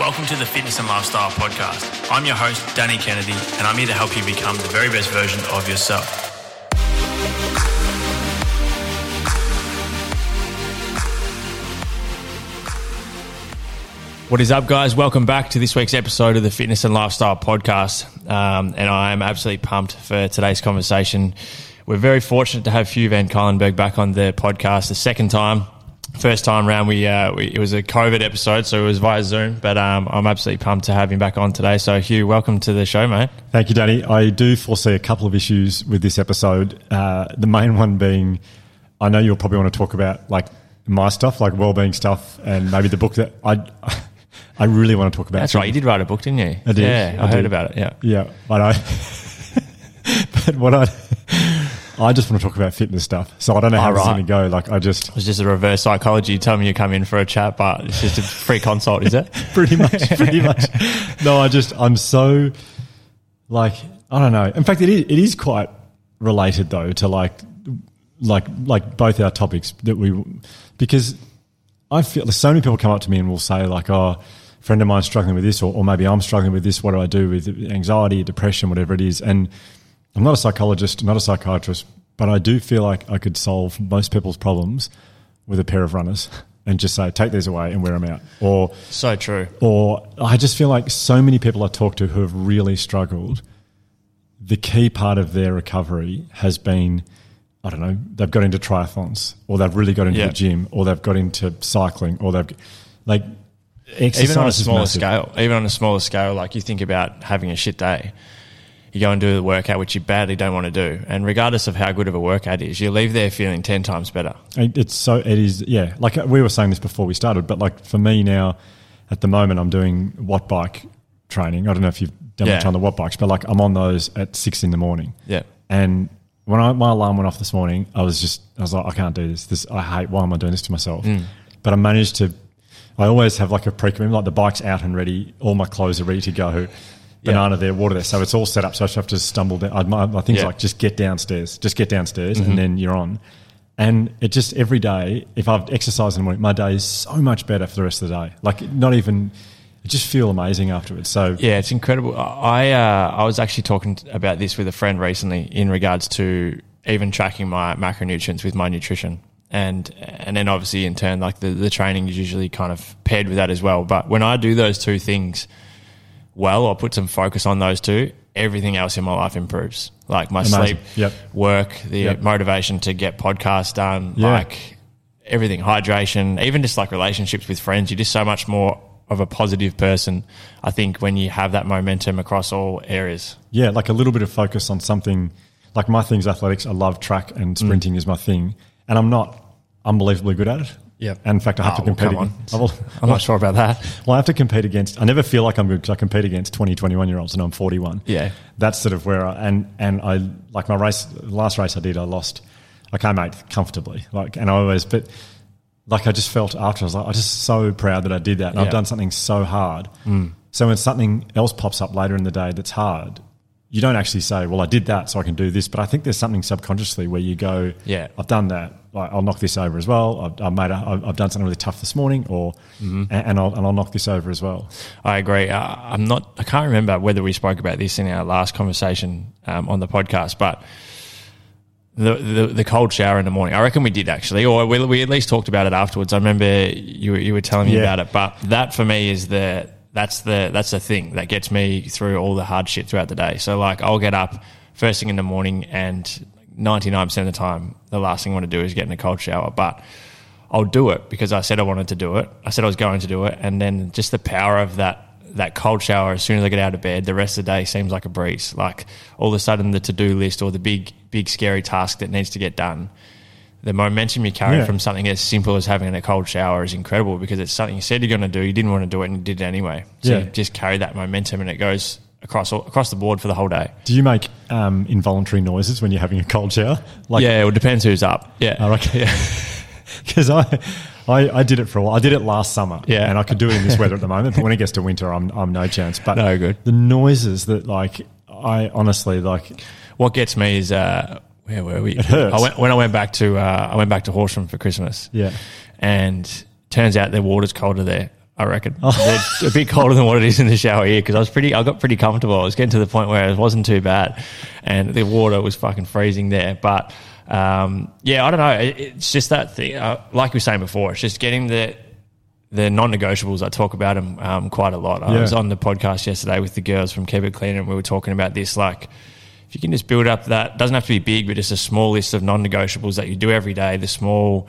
Welcome to the Fitness and Lifestyle Podcast. I'm your host, Danny Kennedy, and I'm here to help you become the very best version of yourself. What is up, guys? Welcome back to this week's episode of the Fitness and Lifestyle Podcast. Um, and I am absolutely pumped for today's conversation. We're very fortunate to have Hugh Van Cuylenburg back on the podcast the second time. First time round, we, uh, we, it was a COVID episode, so it was via Zoom. But um, I'm absolutely pumped to have him back on today. So, Hugh, welcome to the show, mate. Thank you, Danny. I do foresee a couple of issues with this episode. Uh, the main one being, I know you'll probably want to talk about like my stuff, like well-being stuff, and maybe the book that I. I really want to talk about. That's right. You did write a book, didn't you? I did. Yeah, I, I heard did. about it. Yeah. Yeah, but I. but what I. I just want to talk about fitness stuff, so I don't know how Oh, this is right. going to go. Like, I just it's just a reverse psychology. You tell me you come in for a chat, but it's just a free consult, is it? pretty much, pretty much. No, I just, I'm so, like, I don't know. In fact, it is, it is quite related though to like, like, like both our topics that we, because I feel so many people come up to me and will say like, oh, a friend of mine's struggling with this, or, or maybe I'm struggling with this. What do I do with anxiety, depression, whatever it is? And I'm not a psychologist, not a psychiatrist, but I do feel like I could solve most people's problems with a pair of runners and just say, take these away and wear them out. Or, So true. or I just feel like so many people I talk to who have really struggled, the key part of their recovery has been, I don't know, they've got into triathlons, or they've really got into Yeah. the gym, or they've got into cycling, or they've like exercise Even on a smaller scale, even on a smaller scale, like you think about having a shit day, you go and do the workout which you badly don't want to do, and regardless of how good of a workout is, you leave there feeling ten times better. It's so it is yeah. Like we were saying this before we started, but like for me now, at the moment, I'm doing watt bike training. I don't know if you've done Yeah. much on the watt bikes, but like I'm on those at six in the morning. Yeah. And when I, my alarm went off this morning, I was just I was like, I can't do this. This I hate. Why am I doing this to myself? Mm. But I managed to. I always have like a pre like the bike's out and ready. All my clothes are ready to go. Banana there, water there, so it's all set up. So I just have to stumble down. I, my, my things like just get downstairs, just get downstairs, Mm-hmm. and then you're on. And it just every day, if I've exercised in the morning, my day is so much better for the rest of the day. Like not even, I just feel amazing afterwards. So Yeah, it's incredible. I uh, I was actually talking about this with a friend recently in regards to even tracking my macronutrients with my nutrition, and and then obviously in turn like the the training is usually kind of paired with that as well. But when I do those two things well, or put some focus on those two, everything else in my life improves. Like my Amazing. sleep, Yep. work, the Yep. motivation to get podcasts done, Yeah. like everything, hydration, even just like relationships with friends. You're just so much more of a positive person. I think when you have that momentum across all areas. Yeah, like a little bit of focus on something. Like my thing's athletics. I love track Mm. and sprinting is my thing, and I'm not unbelievably good at it. Yep. And in fact, I have Oh, to well, compete. come on. against, will- I'm not sure about that. well, I have to compete against. I never feel like I'm good because I compete against 20, 21 year olds, and I'm 41. Yeah. that's sort of where I and and I like my race. Last race I did, I lost. I came eighth comfortably. Like, and I always, but like I just felt after I was like, I'm just so proud that I did that. And Yeah. I've done something so hard. Mm. So when something else pops up later in the day that's hard, you don't actually say, "Well, I did that, so I can do this." But I think there's something subconsciously where you go, Yeah. I've done that. Like, I'll knock this over as well. I've, I've made. A, I've, I've done something really tough this morning, or and, and I'll and I'll knock this over as well." I agree. Uh, I'm not. I can't remember whether we spoke about this in our last conversation um, on the podcast, but the, the the cold shower in the morning. I reckon we did actually, or we, we at least talked about it afterwards. I remember you were- you were telling me Yeah. about it, but that for me is the that's the that's the thing that gets me through all the hard shit throughout the day. So like I'll get up first thing in the morning, and 99 percent of the time, the last thing I want to do is get in a cold shower, but. I'll do it because I said I wanted to do it. I said I was going to do it, and then just the power of that that cold shower. As soon as I get out of bed, the rest of the day seems like a breeze. Like all of a sudden, the to do list or the big big scary task that needs to get done, the momentum you carry Yeah. from something as simple as having a cold shower is incredible because it's something you said you're going to do, you didn't want to do it, and you did it anyway. So Yeah. you just carry that momentum, and it goes across across the board for the whole day. Do you make um, involuntary noises when you're having a cold shower? Like, yeah, it depends who's up. Yeah, I reckon. Yeah. because I, I, I did it for a while. I did it last summer, Yeah. and I could do it in this weather at the moment. But when it gets to winter, I'm, I'm no chance. But No good. The noises that like I honestly like. What gets me is uh, where were we? It hurts. I went, when I went back to uh, I went back to Horsham for Christmas. Yeah. and turns out the water's colder there. I reckon. It's a bit colder than what it is in the shower here because I was pretty, I got pretty comfortable. I was getting to the point where it wasn't too bad and the water was fucking freezing there. But, um, yeah, I don't know. It, it's just that thing, uh, like we were saying before, it's just getting the, the non-negotiables. I talk about them um, quite a lot. I Yeah. was on the podcast yesterday with the girls from Keep It Clean and we were talking about this, like, if you can just build up that doesn't have to be big, but just a small list of non-negotiables that you do every day, the small,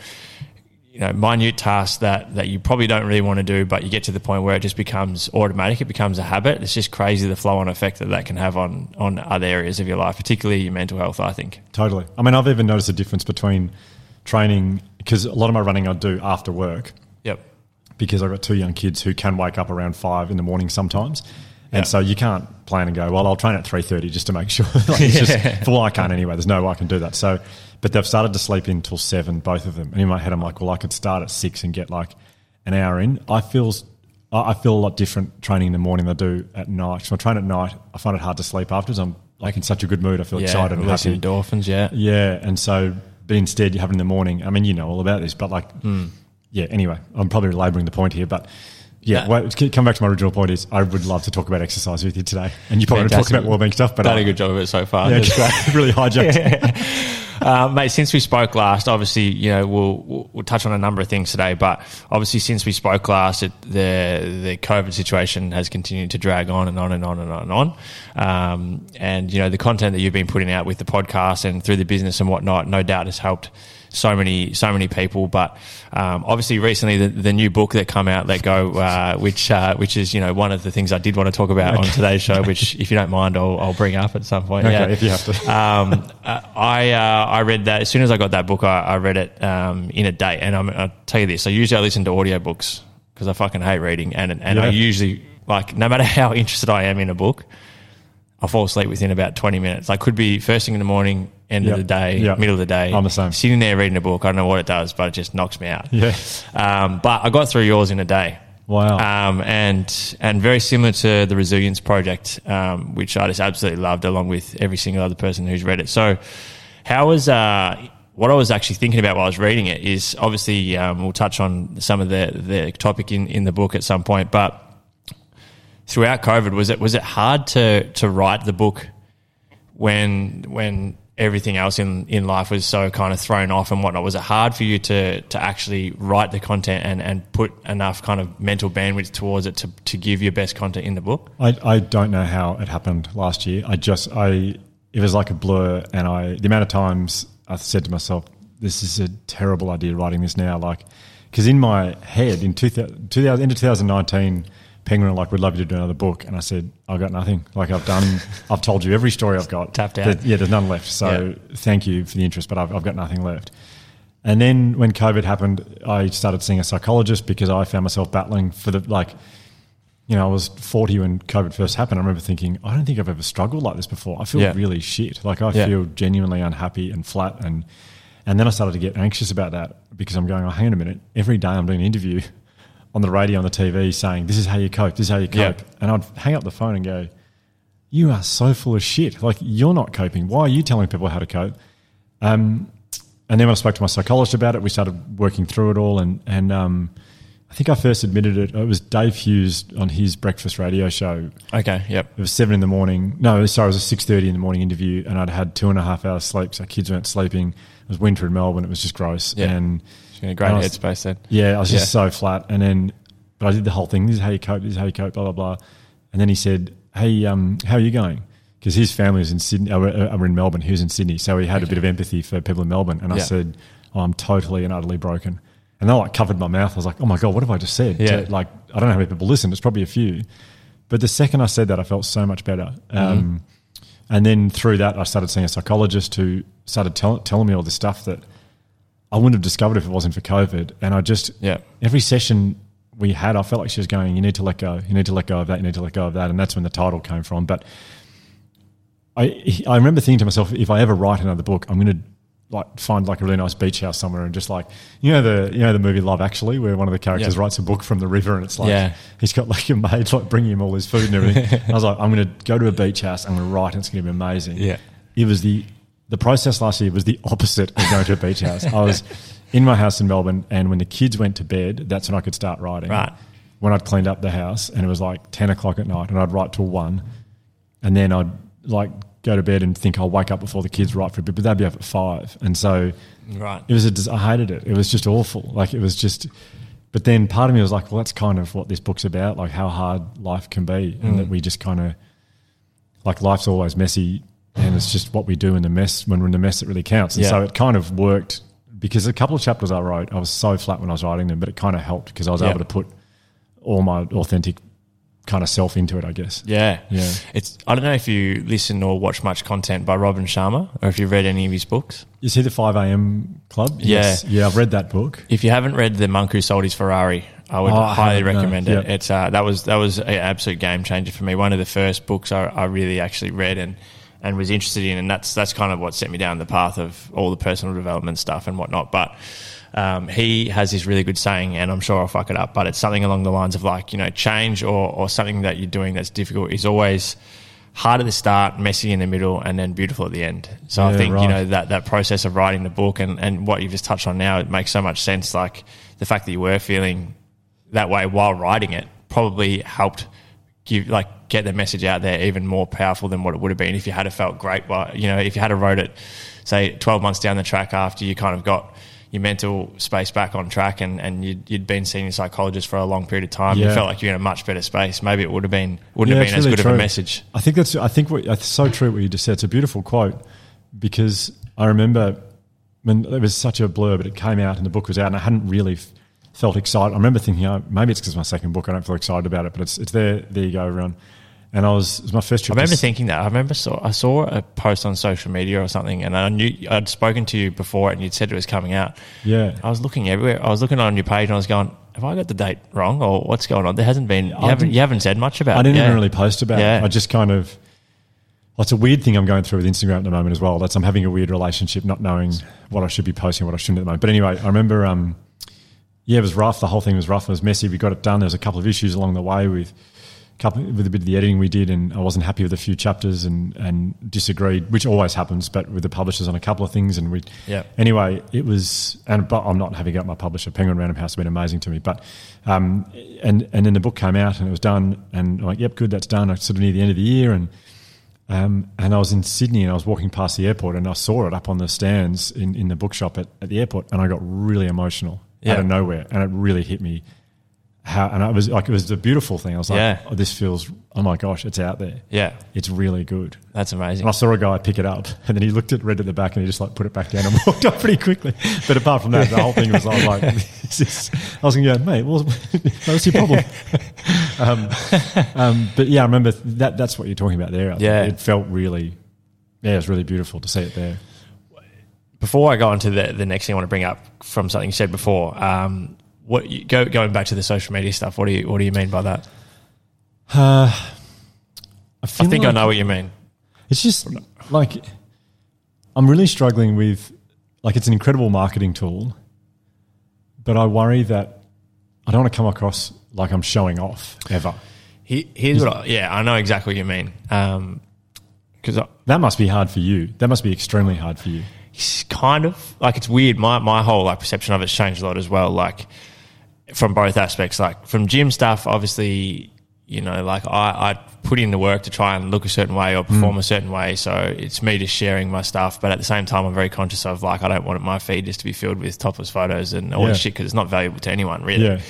you know, minute tasks that that you probably don't really want to do, but you get to the point where it just becomes automatic. It becomes a habit. It's just crazy the flow-on effect that that can have on on other areas of your life, particularly your mental health. I think. Totally. I mean, I've even noticed a difference between training because a lot of my running I do after work Yep. because I've got two young kids who can wake up around five in the morning sometimes. And Yeah. so you can't plan and go, well, I'll train at 3.30 just to make sure. like, it's just, well, I can't anyway. There's no way I can do that. So, but they've started to sleep in till seven, both of them. And in my head, I'm like, well, I could start at six and get like an hour in. I feel, I feel a lot different training in the morning than I do at night. So I train at night. I find it hard to sleep afterwards. I'm like in such a good mood. I feel Yeah. excited and happy. endorphins. Yeah. Yeah, and so but instead you have it in the morning. I mean, you know all about this, but like, hmm. yeah. Anyway, I'm probably labouring the point here, but yeah. Yeah. Well, come back to my original point is I would love to talk about exercise with you today, and you probably want to talk about wellbeing stuff, but I've Done I, a good job of it so far. yeah, really hijacked. Uh, mate, since we spoke last, obviously, you know, we'll, we'll we'll touch on a number of things today, but obviously, since we spoke last, it, the the COVID situation has continued to drag on and on and on and on and on. Um, and you know, the content that you've been putting out with the podcast and through the business and whatnot, no doubt has helped so many so many people. But um, obviously, recently the, the new book that come out, Let Go, uh, which uh, which is you know one of the things I did want to talk about on today's show, which if you don't mind, I'll, I'll bring up at some point. Okay, yeah. if you have to. um, uh, I uh, I read that as soon as I got that book, I, I read it um, in a day. And I'm, I'll tell you this: I usually I listen to audiobooks because I fucking hate reading, and and I usually like no matter how interested I am in a book, I fall asleep within about twenty minutes. I could be first thing in the morning, end Yep. of the day, Yep. middle of the day. I'm the same. Sitting there reading a book, I don't know what it does, but it just knocks me out. Yeah. Um, but I got through yours in a day. Wow. Um, and and very similar to the Resilience Project, um, which I just absolutely loved, along with every single other person who's read it. So, how was uh, what I was actually thinking about while I was reading it is obviously um, we'll touch on some of the the topic in, in the book at some point, but throughout COVID, was it was it hard to to write the book when when everything else in, in life was so kind of thrown off and whatnot? Was it hard for you to to actually write the content and, and put enough kind of mental bandwidth towards it to, to give your best content in the book? I, I don't know how it happened last year. I just I it was like a blur, and I the amount of times I said to myself, "This is a terrible idea writing this now." Like, because in my head in 2000, 2000 into 2019, Penguin like, "We'd love you to do another book," and I said, "I've got nothing. Like I've done, I've told you every story I've got. Tapped out. There- yeah, there's none left. So thank you for the interest, but I've, I've got nothing left." And then when COVID happened, I started seeing a psychologist because I found myself battling for the like you know, I was 40 when COVID first happened. I remember thinking, I don't think I've ever struggled like this before. I feel Yeah. really shit. Like I Yeah. feel genuinely unhappy and flat. And and then I started to get anxious about that because I'm going, oh, hang on a minute. Every day I'm doing an interview on the radio, on the TV, saying, this is how you cope. This is how you cope. And I'd hang up the phone and go, you are so full of shit. Like you're not coping. Why are you telling people how to cope? Um, and then when I spoke to my psychologist about it, we started working through it all. And, and um, I think I first admitted it. It was Dave Hughes on his breakfast radio show. Okay, yep. It was seven in the morning. No, sorry, it was a six thirty in the morning interview, and I'd had two and a half hours sleep. So kids weren't sleeping. It was winter in Melbourne. It was just gross. Yeah. And She's in a great was- headspace then. yeah, I was just Yeah. so flat. And then, but I did the whole thing. This is how you cope. This is how you cope. Blah blah blah. And then he said, "Hey, um, how are you going?" Because his family was in Sydney. Uh, uh, were in Melbourne. He was in Sydney, so he had a bit of empathy for people in Melbourne. And I said, oh, "I'm totally and utterly broken." And they like covered my mouth. I was like, "Oh my god, what have I just said?" Yeah. To, like, I don't know how many people listen. It's probably a few. But the second I said that, I felt so much better. Mm-hmm. Um, and then through that, I started seeing a psychologist who started tell, telling me all this stuff that I wouldn't have discovered if it wasn't for COVID. And I just, Yeah. every session we had, I felt like she was going, "You need to let go. You need to let go of that. You need to let go of that." And that's when the title came from. But I, I remember thinking to myself, if I ever write another book, I'm going to like find like a really nice beach house somewhere and just like you know the you know the movie Love Actually where one of the characters writes a book from the river and it's like Yeah. he's got like a maid like bringing him all his food and everything. And I was like, I'm going to go to a beach house. I'm going to write, and it's going to be amazing. Yeah. It was the the process last year was the opposite of going to a beach house. I was in my house in Melbourne, and when the kids went to bed, that's when I could start writing. Right. when I'd cleaned up the house and it was like 10 o'clock at night and I'd write till one. And then I'd like go to bed and think I'll wake up before the kids write for a bit, but they'd be up at five. And so Right. it was a, I hated it. It was just awful. Like it was just, but then part of me was like, well, that's kind of what this book's about, like how hard life can be, and hmm. that we just kind of, like life's always messy, and it's just what we do in the mess when we're in the mess that really counts. And Yeah. so it kind of worked because a couple of chapters I wrote, I was so flat when I was writing them, but it kind of helped because I was Yeah. able to put all my authentic kind of self into it, I guess. Yeah. Yeah. It's I don't know if you listen or watch much content by Robin Sharma or if you've read any of his books. You see the 5 a.m. club? Yeah. Yes. Yeah, I've read that book. If you haven't read The Monk Who Sold His Ferrari, I would Oh, highly no. recommend it. Yep. It's uh, that was that was an absolute game changer for me. One of the first books I, I really actually read and and was interested in, and that's that's kind of what set me down the path of all the personal development stuff and whatnot. But um, he has this really good saying, and I'm sure I'll fuck it up, but it's something along the lines of like you know change or or something that you're doing that's difficult is always hard at the start, messy in the middle, and then beautiful at the end. So I Yeah, think you know that that process of writing the book and and what you've just touched on now, it makes so much sense. Like the fact that you were feeling that way while writing it probably helped give like get the message out there even more powerful than what it would have been if you had felt great. But you know, if you had wrote it, say twelve months down the track after you kind of got your mental space back on track and, and you'd, you'd been seeing a psychologist for a long period of time, you felt like you're in a much better space. Maybe it would have been wouldn't Yeah, have been as really good of a message. I think that's I think what it's so true what you just said. It's a beautiful quote because I remember when it was such a blur, but it came out and the book was out, and I hadn't really f- felt excited. I remember thinking, oh, maybe it's because my second book, I don't feel excited about it, but it's it's there. There you go, everyone. And I was it was my first trip. I remember thinking that. I remember saw I saw a post on social media or something, and I knew I'd spoken to you before, and you'd said it was coming out. yeah, I was looking everywhere. I was looking on your page, and I was going, "Have I got the date wrong, or what's going on?" There hasn't been. You haven't. You haven't said much about. It. I didn't Yeah. even really post about Yeah. it. I just kind of. It's a weird thing I'm going through with Instagram at the moment as well. That's I'm having a weird relationship, not knowing what I should be posting, what I shouldn't at the moment. But anyway, I remember, um, yeah, it was rough. The whole thing was rough. It was messy. We got it done. There was a couple of issues along the way with couple with a bit of the editing we did, and I wasn't happy with a few chapters and and disagreed, which always happens. But with the publishers on a couple of things, and we Yeah. Anyway, it was, and but I'm not having out my publisher. Penguin Random House has been amazing to me. But um, and and then the book came out and it was done, and I'm like, yep, good, that's done. I sort of near the end of the year, and um, and I was in Sydney and I was walking past the airport and I saw it up on the stands in, in the bookshop at, at the airport, and I got really emotional Yeah. out of nowhere, and it really hit me. How and I was like, it was a beautiful thing. I was like, Yeah. oh, this feels, oh my gosh, it's out there. Yeah, It's really good. that's amazing. And I saw a guy pick it up, and then he looked at read at the back, and he just like put it back down and walked off pretty quickly. But apart from that, the whole thing was I was like, this is, I was going to go, mate, what what's your problem? um, um, but yeah, I remember that. That's what you're talking about there. I. Yeah. it felt really, yeah, it was really beautiful to see it there. Before I go on to the the next thing I want to bring up from something you said before, um, what you, go going back to the social media stuff. What do you what do you mean by that? I, I feel think I know what you mean. It's just like I'm really struggling with like it's an incredible marketing tool, but I worry that I don't want to come across like I'm showing off ever. He, here's what. I, yeah, I know exactly what you mean. Because That must be hard for you. That must be extremely hard for you. It's kind of like it's weird. My my whole like perception of it's changed a lot as well. Like from both aspects, like from gym stuff, obviously, you know, like I, I put in the work to try and look a certain way or mm. perform a certain way. So it's me just sharing my stuff. But at the same time, I'm very conscious of like, I don't want my feed just to be filled with topless photos and all Yeah. this shit because it's not valuable to anyone really. Yeah.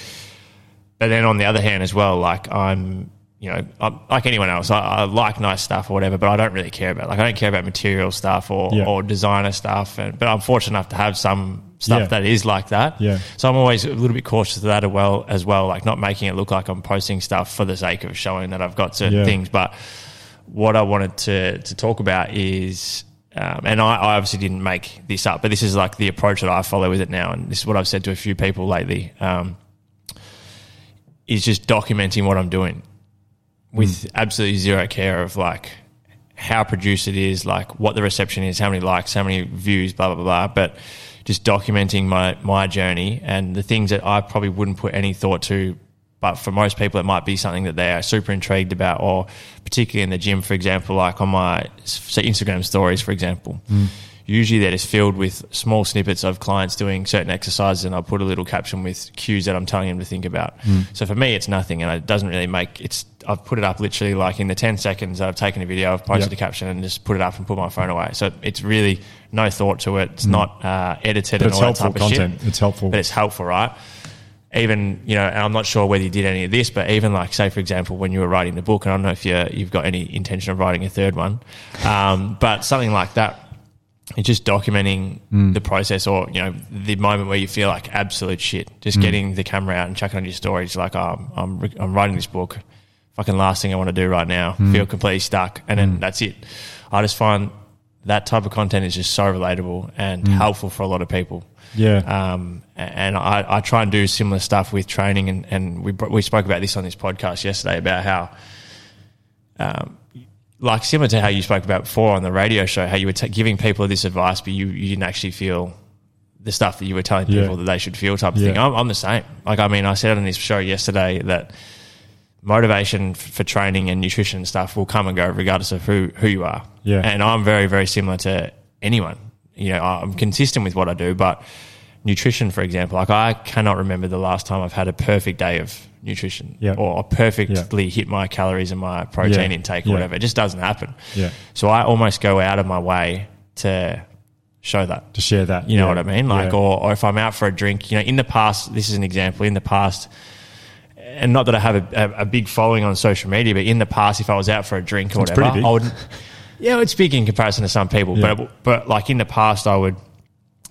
But then on the other hand as well, like I'm, you know, I'm, like anyone else, I, I like nice stuff or whatever, but I don't really care about, like I don't care about material stuff or, Yeah. or designer stuff. And, but I'm fortunate enough to have some stuff Yeah. that is like that. Yeah. So I'm always a little bit cautious of that as well, as well, like not making it look like I'm posting stuff for the sake of showing that I've got certain Yeah. things. But what I wanted to, to talk about is, um, and I, I obviously didn't make this up, but this is like the approach that I follow with it now. And this is what I've said to a few people lately. Um, is just documenting what I'm doing with hmm. absolutely zero care of like how produced it is, like what the reception is, how many likes, how many views, blah blah blah. But just documenting my my journey and the things that I probably wouldn't put any thought to. But for most people, it might be something that they are super intrigued about, or particularly in the gym, for example, like on my so Instagram stories, for example. Hmm. Usually they're filled with small snippets of clients doing certain exercises, and I'll put a little caption with cues that I'm telling them to think about. So for me, it's nothing, and it doesn't really make it's. I've put it up literally like in the ten seconds that I've taken a video, I've posted Yep. a caption, and just put it up and put my phone away. So it's really no thought to it. It's not uh, edited But and all that type of shit content. It's helpful. but it's helpful, right? Even you know, and I'm not sure whether you did any of this, but even like say for example, when you were writing the book, and I don't know if you you've got any intention of writing a third one, um, but something like that, it's just documenting Mm. the process, or you know, the moment where you feel like absolute shit, Mm. just getting the camera out and chucking on your story. It's like, oh, I'm I'm, I'm writing this book, fucking last thing I want to do right now, Mm. feel completely stuck, and then that's it. I just find that type of content is just so relatable and helpful for a lot of people. Mm. Yeah. Um, and I, I try and do similar stuff with training, and, and we we spoke about this on this podcast yesterday about how, um, like similar to how you spoke about before on the radio show, how you were t- giving people this advice, but you, you didn't actually feel the stuff that you were telling Yeah. people that they should feel, type of Yeah. thing. I'm, I'm the same. Like I mean, I said on this show yesterday that motivation f- for training and nutrition and stuff will come and go regardless of who who you are. Yeah. And I'm very very similar to anyone. You know, I'm consistent with what I do, but nutrition, for example, like I cannot remember the last time I've had a perfect day of nutrition Yeah. or perfectly hit my calories and my protein Yeah. intake or Yeah. whatever. It just doesn't happen. Yeah. So I almost go out of my way to show that. to share that. You know Yeah. what I mean? Like, Yeah. or, or if I'm out for a drink, you know, in the past, this is an example, in the past, and not that I have a, a, a big following on social media, but in the past, if I was out for a drink or It's whatever. I would, yeah, it's big in comparison to some people, Yeah. but, but like in the past, I would,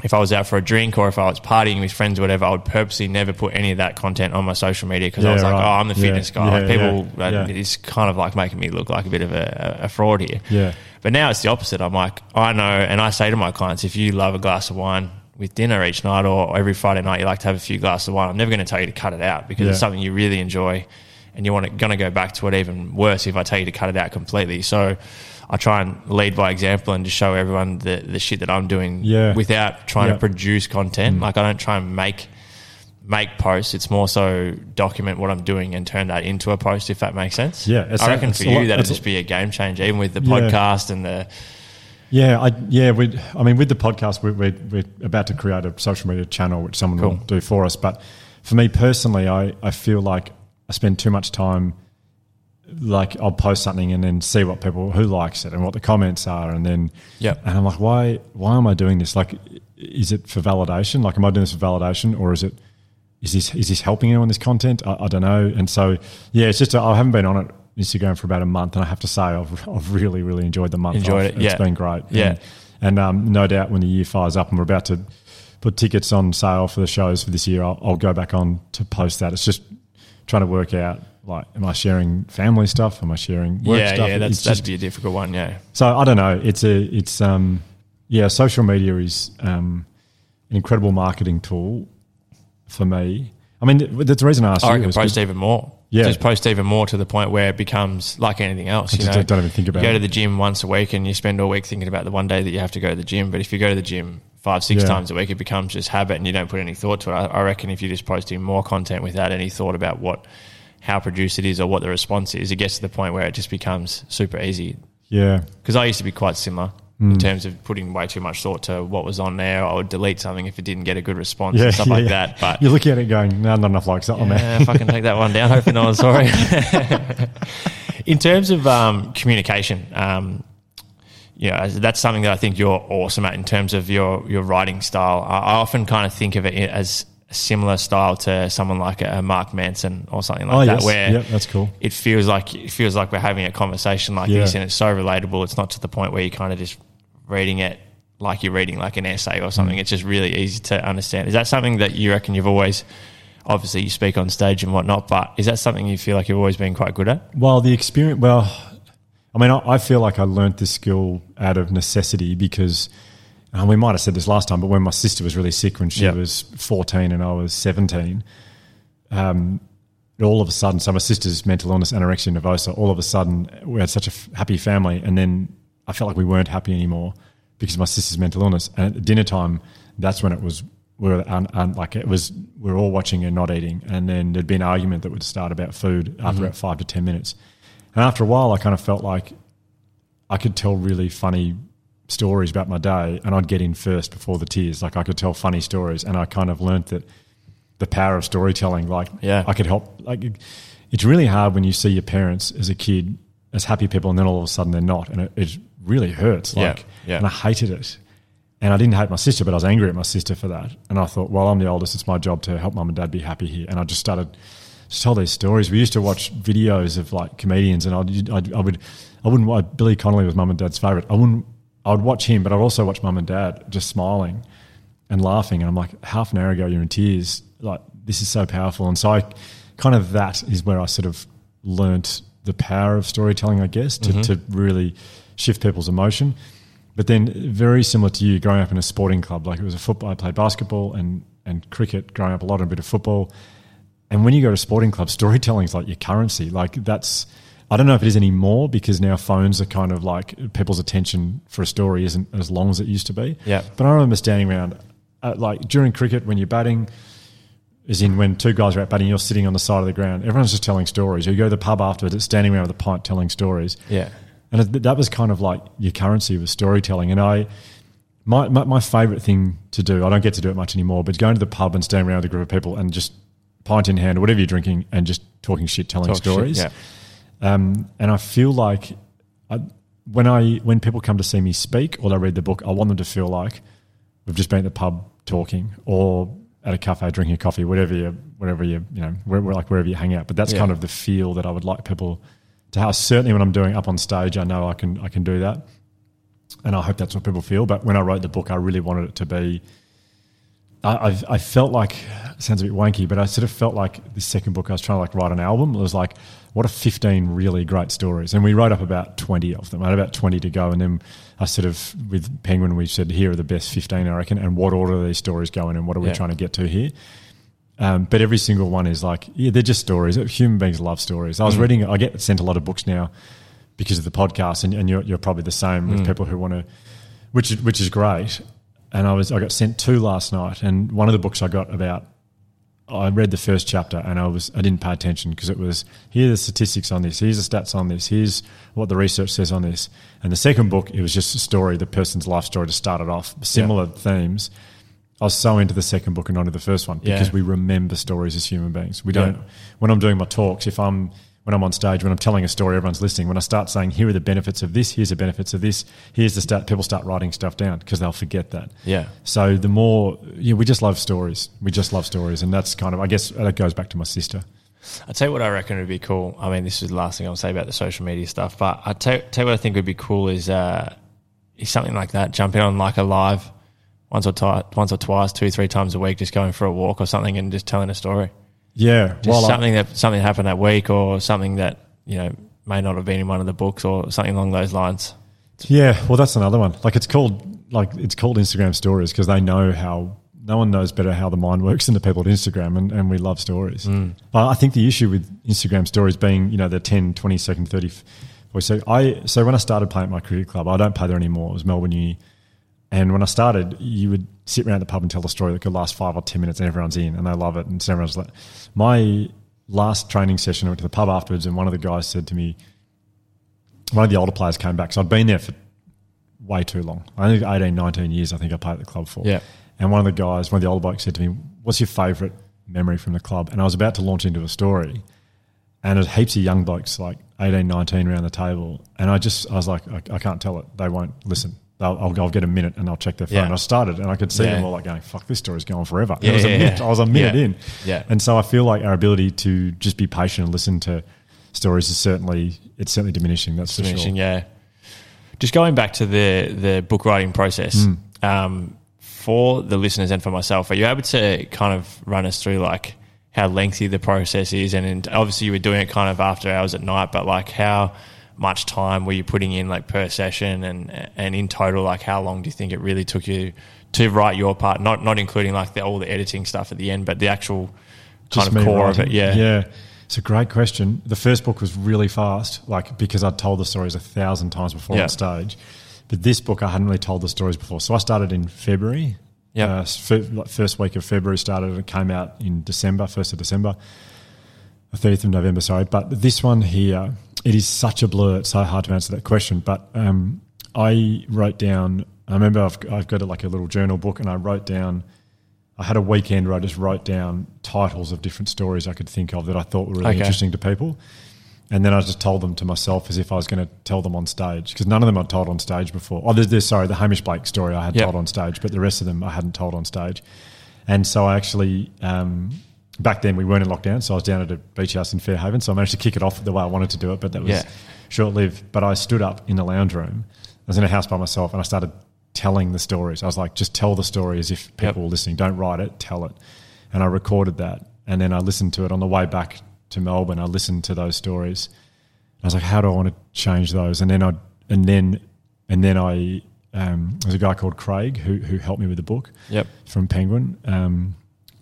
if I was out for a drink or if I was partying with friends or whatever, I would purposely never put any of that content on my social media because I Yeah, was like, oh, I'm the Yeah. fitness guy. Yeah, like people, yeah, yeah. it's kind of like making me look like a bit of a, a fraud here. Yeah. But now it's the opposite. I'm like, I know, and I say to my clients, if you love a glass of wine with dinner each night or every Friday night, you like to have a few glasses of wine, I'm never going to tell you to cut it out because it's something you really enjoy and you want going to go back to it even worse if I tell you to cut it out completely. So I try and lead by example and just show everyone the, the shit that I'm doing Yeah. without trying Yeah. to produce content. Mm. Like I don't try and make make posts. It's more so document what I'm doing and turn that into a post, if that makes sense. Yeah, I reckon for you that'd it's just be a game changer, even with the Yeah. podcast and the Yeah, I yeah, we. I mean, with the podcast, we, we're we're about to create a social media channel, which someone will do for us. But for me personally, I I feel like I spend too much time. Like I'll post something and then see what people who likes it and what the comments are, and then yeah, and I'm like, why why am I doing this? Like, is it for validation? Like, am I doing this for validation, or is it is this is this helping anyone? This content, I, I don't know. And so, yeah, it's just I haven't been on it Instagram for about a month, and I have to say I've, I've really really enjoyed the month. Enjoyed off. it, yeah. It's been great. Yeah. and, and um, no doubt when the year fires up and we're about to put tickets on sale for the shows for this year, I'll, I'll go back on to post that. It's just trying to work out like, am I sharing family stuff? Am I sharing work yeah, stuff? yeah, that's It's that'd just- be a difficult one. Yeah, so I don't know. It's a it's um yeah, social media is um an incredible marketing tool for me. I mean, th- that's the reason I asked I you. post even more. Yeah. just post even more to the point where it becomes like anything else. I You just know, don't even think about you go to the gym once a week and you spend all week thinking about the one day that you have to go to the gym. But if you go to the gym five, six Yeah. times a week, it becomes just habit and you don't put any thought to it. I, I reckon if you just posting more content without any thought about what, how produced it is or what the response is, it gets to the point where it just becomes super easy. yeah, Because I used to be quite similar Hmm. in terms of putting way too much thought to what was on there. I would delete something if it didn't get a good response yeah, and stuff yeah, like yeah. that. But you're looking at it going, no, not enough likes on there. I can take that one down. Hopefully, no one's sorry. In terms of um, communication, um, you know, that's something that I think you're awesome at in terms of your your writing style. I, often kind of think of it as similar style to someone like a, Mark Manson or something like Oh, that, yes. where Yep, that's cool. it feels like it feels like we're having a conversation like Yeah. this, and it's so relatable. It's not to the point where you're kind of just reading it like you're reading like an essay or Mm. something. It's just really easy to understand. Is that something that you reckon you've always? Obviously, you speak on stage and whatnot, but is that something you feel like you've always been quite good at? Well, the experience. Well, I mean, I, I feel like I learnt this skill out of necessity because we might have said this last time, but when my sister was really sick when she Yep. was fourteen and I was seventeen, um, all of a sudden, so my sister's mental illness, anorexia nervosa. All of a sudden, we had such a f- happy family, and then I felt like we weren't happy anymore because my sister's mental illness. And at dinner time, that's when it was. We were un, un, like it was. We were all watching and not eating, and then there'd be an argument that would start about food after about five to ten minutes. And after a while, I kind of felt like I could tell really funny stories about my day, and I'd get in first before the tears. Like I could tell funny stories, and I kind of learnt that the power of storytelling. Like Yeah. I could help. Like it's really hard when you see your parents as a kid as happy people, and then all of a sudden they're not, and it, it really hurts. Like, yeah. and I hated it. And I didn't hate my sister, but I was angry at my sister for that. And I thought, well, I'm the oldest. It's my job to help mum and dad be happy here. And I just started to tell these stories. We used to watch videos of like comedians, and I'd, I'd, I would, I wouldn't. Billy Connolly was mum and dad's favorite. I wouldn't. I would watch him, but I'd also watch mum and dad just smiling and laughing. And I'm like, half an hour ago, you're in tears. Like this is so powerful. And so I, kind of that is where I sort of learnt the power of storytelling, I guess, to, mm-hmm. to really shift people's emotion. But then, very similar to you, growing up in a sporting club, like it was a football. I played basketball and and cricket growing up a lot, and a bit of football. And when you go to sporting storytelling is like your currency. Like that's, I don't know if it is anymore because now phones are kind of like people's attention for a story isn't as long as it used to be. Yeah. But I remember standing around, uh, like during cricket when you're batting, is in when two guys are out batting, you're sitting on the side of the ground. Everyone's just telling stories. You go to the pub afterwards, it's standing around with a pint telling stories. Yeah. And it, that was kind of like your currency was storytelling. And I, my, my, my favorite thing to do, I don't get to do it much anymore, but going to the pub and standing around with a group of people and just pint in hand or whatever you're drinking and just talking shit, telling Talk shit, stories. yeah. Um, and I feel like I, when I when people come to see me speak or they read the book, I want them to feel like we've just been at the pub talking or at a cafe drinking a coffee, whatever you whatever you you know where, where- like wherever you hang out. But that's Yeah. kind of the feel that I would like people to have. Certainly when I'm doing up on stage, I know I can I can do that, and I hope that's what people feel. But when I wrote the book, I really wanted it to be. I, I felt like sounds a bit wanky, but I sort of felt like the second book I was trying to like write an album. It was like, what are fifteen really great stories? And we wrote up about twenty of them. I had about twenty to go, and then I sort of with Penguin we said here are the best fifteen I reckon, and what order are these stories go in, and what are we Yeah. trying to get to here? Um, but every single one is like, yeah, they're just stories. Human beings love stories. I was reading, I get sent a lot of books now because of the podcast, and, and you're, you're probably the same with people who want to, which is, which is great. And I was I got sent two last night, and one of the books I got about, I read the first chapter, and I was I didn't pay attention because it was here are the statistics on this, here's the stats on this, here's what the research says on this. And the second book, it was just a story, the person's life story to start it off, similar themes. I was so into the second book and not into the first one because Yeah. we remember stories as human beings. We don't. When I'm doing my talks, if I'm when I'm on stage, when I'm telling a story, everyone's listening. When I start saying, "Here are the benefits of this," "Here's the benefits of this," "Here's the stat," people start writing stuff down because they'll forget that. Yeah. So the more, yeah, we just love stories. We just love stories, and that's kind of, I guess, that goes back to my sister. I'll tell you what I reckon would be cool. I mean, this is the last thing I'll say about the social media stuff, but I tell, tell you what I think would be cool is uh, is something like that. Jumping on like a live once or twice, once or twice, two three times a week, just going for a walk or something and just telling a story. Yeah, Just well, something that something happened that week or something that you know may not have been in one of the books or something along those lines. Yeah, well, that's another one. Like it's called like it's called Instagram stories because they know how no one knows better how the mind works than the people at Instagram, and, and we love stories. Mm. But I think the issue with Instagram stories being you know the 10, 20 second, thirty. So I so when I started playing at my cricket club, I don't play there anymore. It was Melbourne Uni, and when I started, you would sit around the pub and tell a story that could last five or ten minutes, and everyone's in, and they love it, and so everyone's like, my last training session, I went to the pub afterwards, and one of the guys said to me, one of the older players came back. So I'd been there for way too long. I think 18, 19 years, I think I played at the club for. Yeah. And one of the guys, one of the older blokes said to me, What's your favourite memory from the club? And I was about to launch into a story. And there's heaps of young blokes, like 18, 19 around the table. And I just, I was like, I, I can't tell it. They won't listen. They'll, I'll, I'll get a minute and I'll check their phone. Yeah. I started and I could see Yeah. them all like going, fuck, this story's going forever. Yeah, it was a minute. I was a minute in. Yeah. And so I feel like our ability to just be patient and listen to stories is certainly, it's certainly diminishing. That's for diminishing. sure. Yeah. Just going back to the the book writing process, Hmm. um, for the listeners and for myself, are you able to kind of run us through like how lengthy the process is? And, and obviously, you were doing it kind of after hours at night, but like how much time were you putting in like per session, and and in total, like how long do you think it really took you to write your part? Not not including like the, all the editing stuff at the end, but the actual kind of core of it. Yeah. Yeah. It's a great question. The first book was really fast, like because I'd told the stories a thousand times before Yeah. on stage. But this book, I hadn't really told the stories before. So I started in February. yeah Uh, first week of February started and it came out in December, 1st of December, the 30th of November, sorry. But this one here, it is such a blur. It's so hard to answer that question. But um, I wrote down. I remember I've, I've got like a little journal book, and I wrote down. I had a weekend where I just wrote down titles of different stories I could think of that I thought were really Okay. interesting to people, and then I just told them to myself as if I was going to tell them on stage because none of them I'd told on stage before. Oh, there's, there's sorry, the Hamish Blake story I had Yep. told on stage, but the rest of them I hadn't told on stage, and so I actually. Um, Back then, we weren't in lockdown, so I was down at a beach house in Fairhaven. So I managed to kick it off the way I wanted to do it, but that was Yeah. short lived. But I stood up in the lounge room. I was in a house by myself and I started telling the stories. I was like, just tell the story as if people Yep. were listening. Don't write it, tell it. And I recorded that. And then I listened to it on the way back to Melbourne. I listened to those stories. I was like, how do I want to change those? And then I, and then, and then I, um, there's a guy called Craig who, who helped me with the book Yep. from Penguin. Um,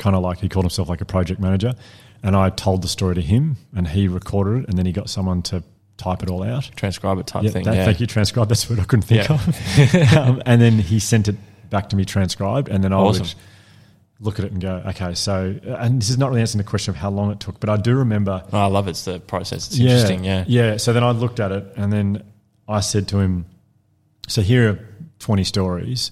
kind of like he called himself like a project manager, and I told the story to him, and he recorded it, and then he got someone to type it all out. Transcribe it type Yeah, thing. that- yeah. Thank you, transcribe. That's what I couldn't think Yeah. of. um, and then he sent it back to me transcribed, and then I Awesome. would look at it and go, okay, so, and this is not really answering the question of how long it took, but I do remember Oh, I love it's the process. It's interesting. Yeah. yeah. So then I looked at it and then I said to him, so here are 20 stories.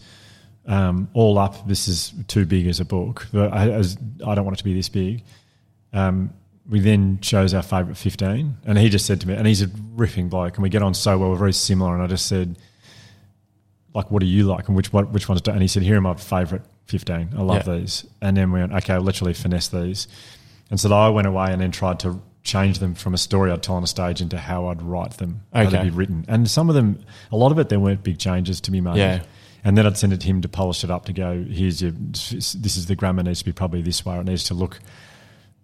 Um, all up, this is too big as a book. But I, as, I don't want it to be this big. Um, we then chose our favourite 15. And he just said to me, and he's a ripping bloke, and we get on so well, we're very similar. And I just said, like, what do you like? And which, what, which ones do? And he said, here are my favourite 15. I love Yeah. these. And then we went, okay, I'll literally finesse these. And so I went away and then tried to change them from a story I'd tell on a stage into how I'd write them, how Okay. they'd be written. And some of them, a lot of it, there weren't big changes to be made. Yeah. And then I'd send it to him to polish it up to go, here's your, this is the grammar needs to be probably this way, or it needs to look,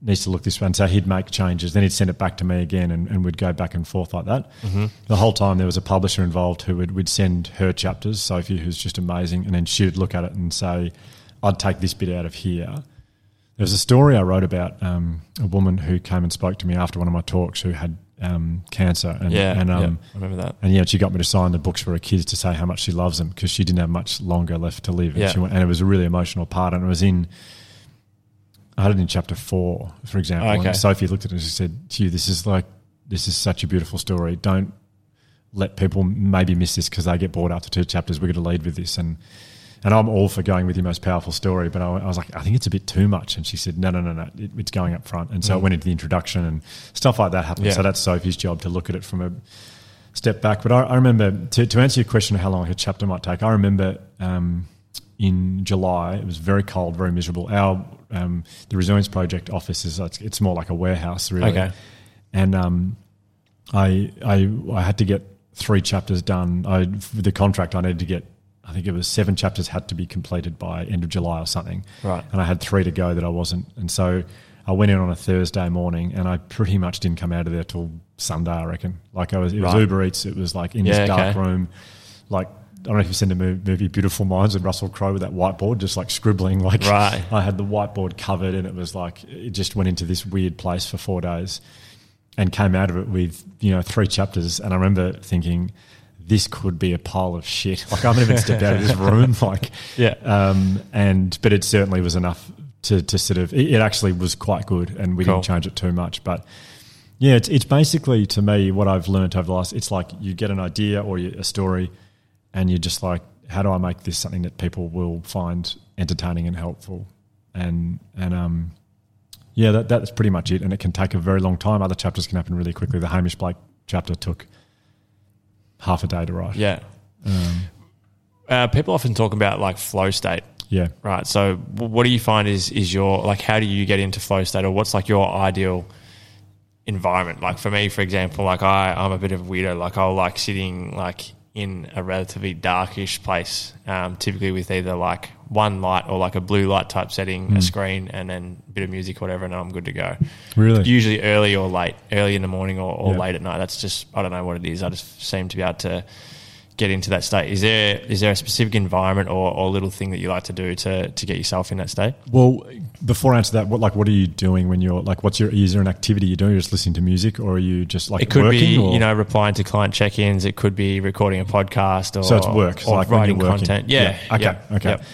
needs to look this way. And so he'd make changes. Then he'd send it back to me again and, and we'd go back and forth like that. Mm-hmm. The whole time there was a publisher involved who would, would send her chapters, Sophie, who's just amazing. And then she'd look at it and say, I'd take this bit out of here. There was a story I wrote about um, a woman who came and spoke to me after one of my talks who had um, cancer. And, Yeah. and, um, yeah. I remember that. and yeah, she got me to sign the books for her kids to say how much she loves them because she didn't have much longer left to live. And, Yeah. she went, and it was a really emotional part. And it was in, I had it in chapter four, for example. Okay. And Sophie looked at it and she said, Hugh, this is like, this is such a beautiful story. Don't let people maybe miss this because they get bored after two chapters. We're going to lead with this. And, and I'm all for going with your most powerful story, but I, I was like, I think it's a bit too much. And she said, no, no, no, no, it, it's going up front. And so it went into the introduction and stuff like that happened. Yeah. So that's Sophie's job to look at it from a step back. But I, I remember to, to answer your question of how long a chapter might take. I remember um, in July it was very cold, very miserable. Our um, the Resilience Project office is it's, it's more like a warehouse, really. Okay. And um, I, I I had to get three chapters done. I the contract I needed to get. I think it was seven chapters had to be completed by end of July or something. Right. And I had three to go that I wasn't. And so I went in on a Thursday morning and I pretty much didn't come out of there till Sunday, I reckon. Like I was, it was Right. Uber Eats. It was like in Yeah, this dark okay. room, like, I don't know if you've seen the movie, movie Beautiful Minds with Russell Crowe with that whiteboard, just like scribbling. Like Right. I had the whiteboard covered and it was like, it just went into this weird place for four days and came out of it with, you know, three chapters. And I remember thinking, this could be a pile of shit. Like I haven't even stepped out of this room. Like, Yeah. um, and but it certainly was enough to, to sort of. It, it actually was quite good, and we Cool. didn't change it too much. But yeah, it's it's basically to me what I've learned over the last. It's like you get an idea or you, a story, and you're just like, how do I make this something that people will find entertaining and helpful? And and um, yeah, that that's pretty much it. And it can take a very long time. Other chapters can happen really quickly. The Hamish Blake chapter took half a day to write. Yeah. Um, Uh, people often talk about like flow state, yeah. right? So, what do you find is is your like how do you get into flow state, or what's like your ideal environment? Like for me, for example, like I I'm a bit of a weirdo. Like I'll like sitting like in a relatively darkish place, um, typically with either like one light or like a blue light type setting, a hmm. screen, and then a bit of music, whatever, and I'm good to go. Really? Usually early or late, early in the morning or, or Yeah. late at night. That's just I don't know what it is. I just seem to be able to get into that state. Is there is there a specific environment or, or little thing that you like to do to to get yourself in that state? Well, before I answer that, what like what are you doing when you're like what's your is there an activity you're doing? You're just listening to music, or are you just like It could be or? you know replying to client check-ins. It could be recording a podcast or so it's work, so or like writing content. Yeah. Okay. Yep. Okay. Yep.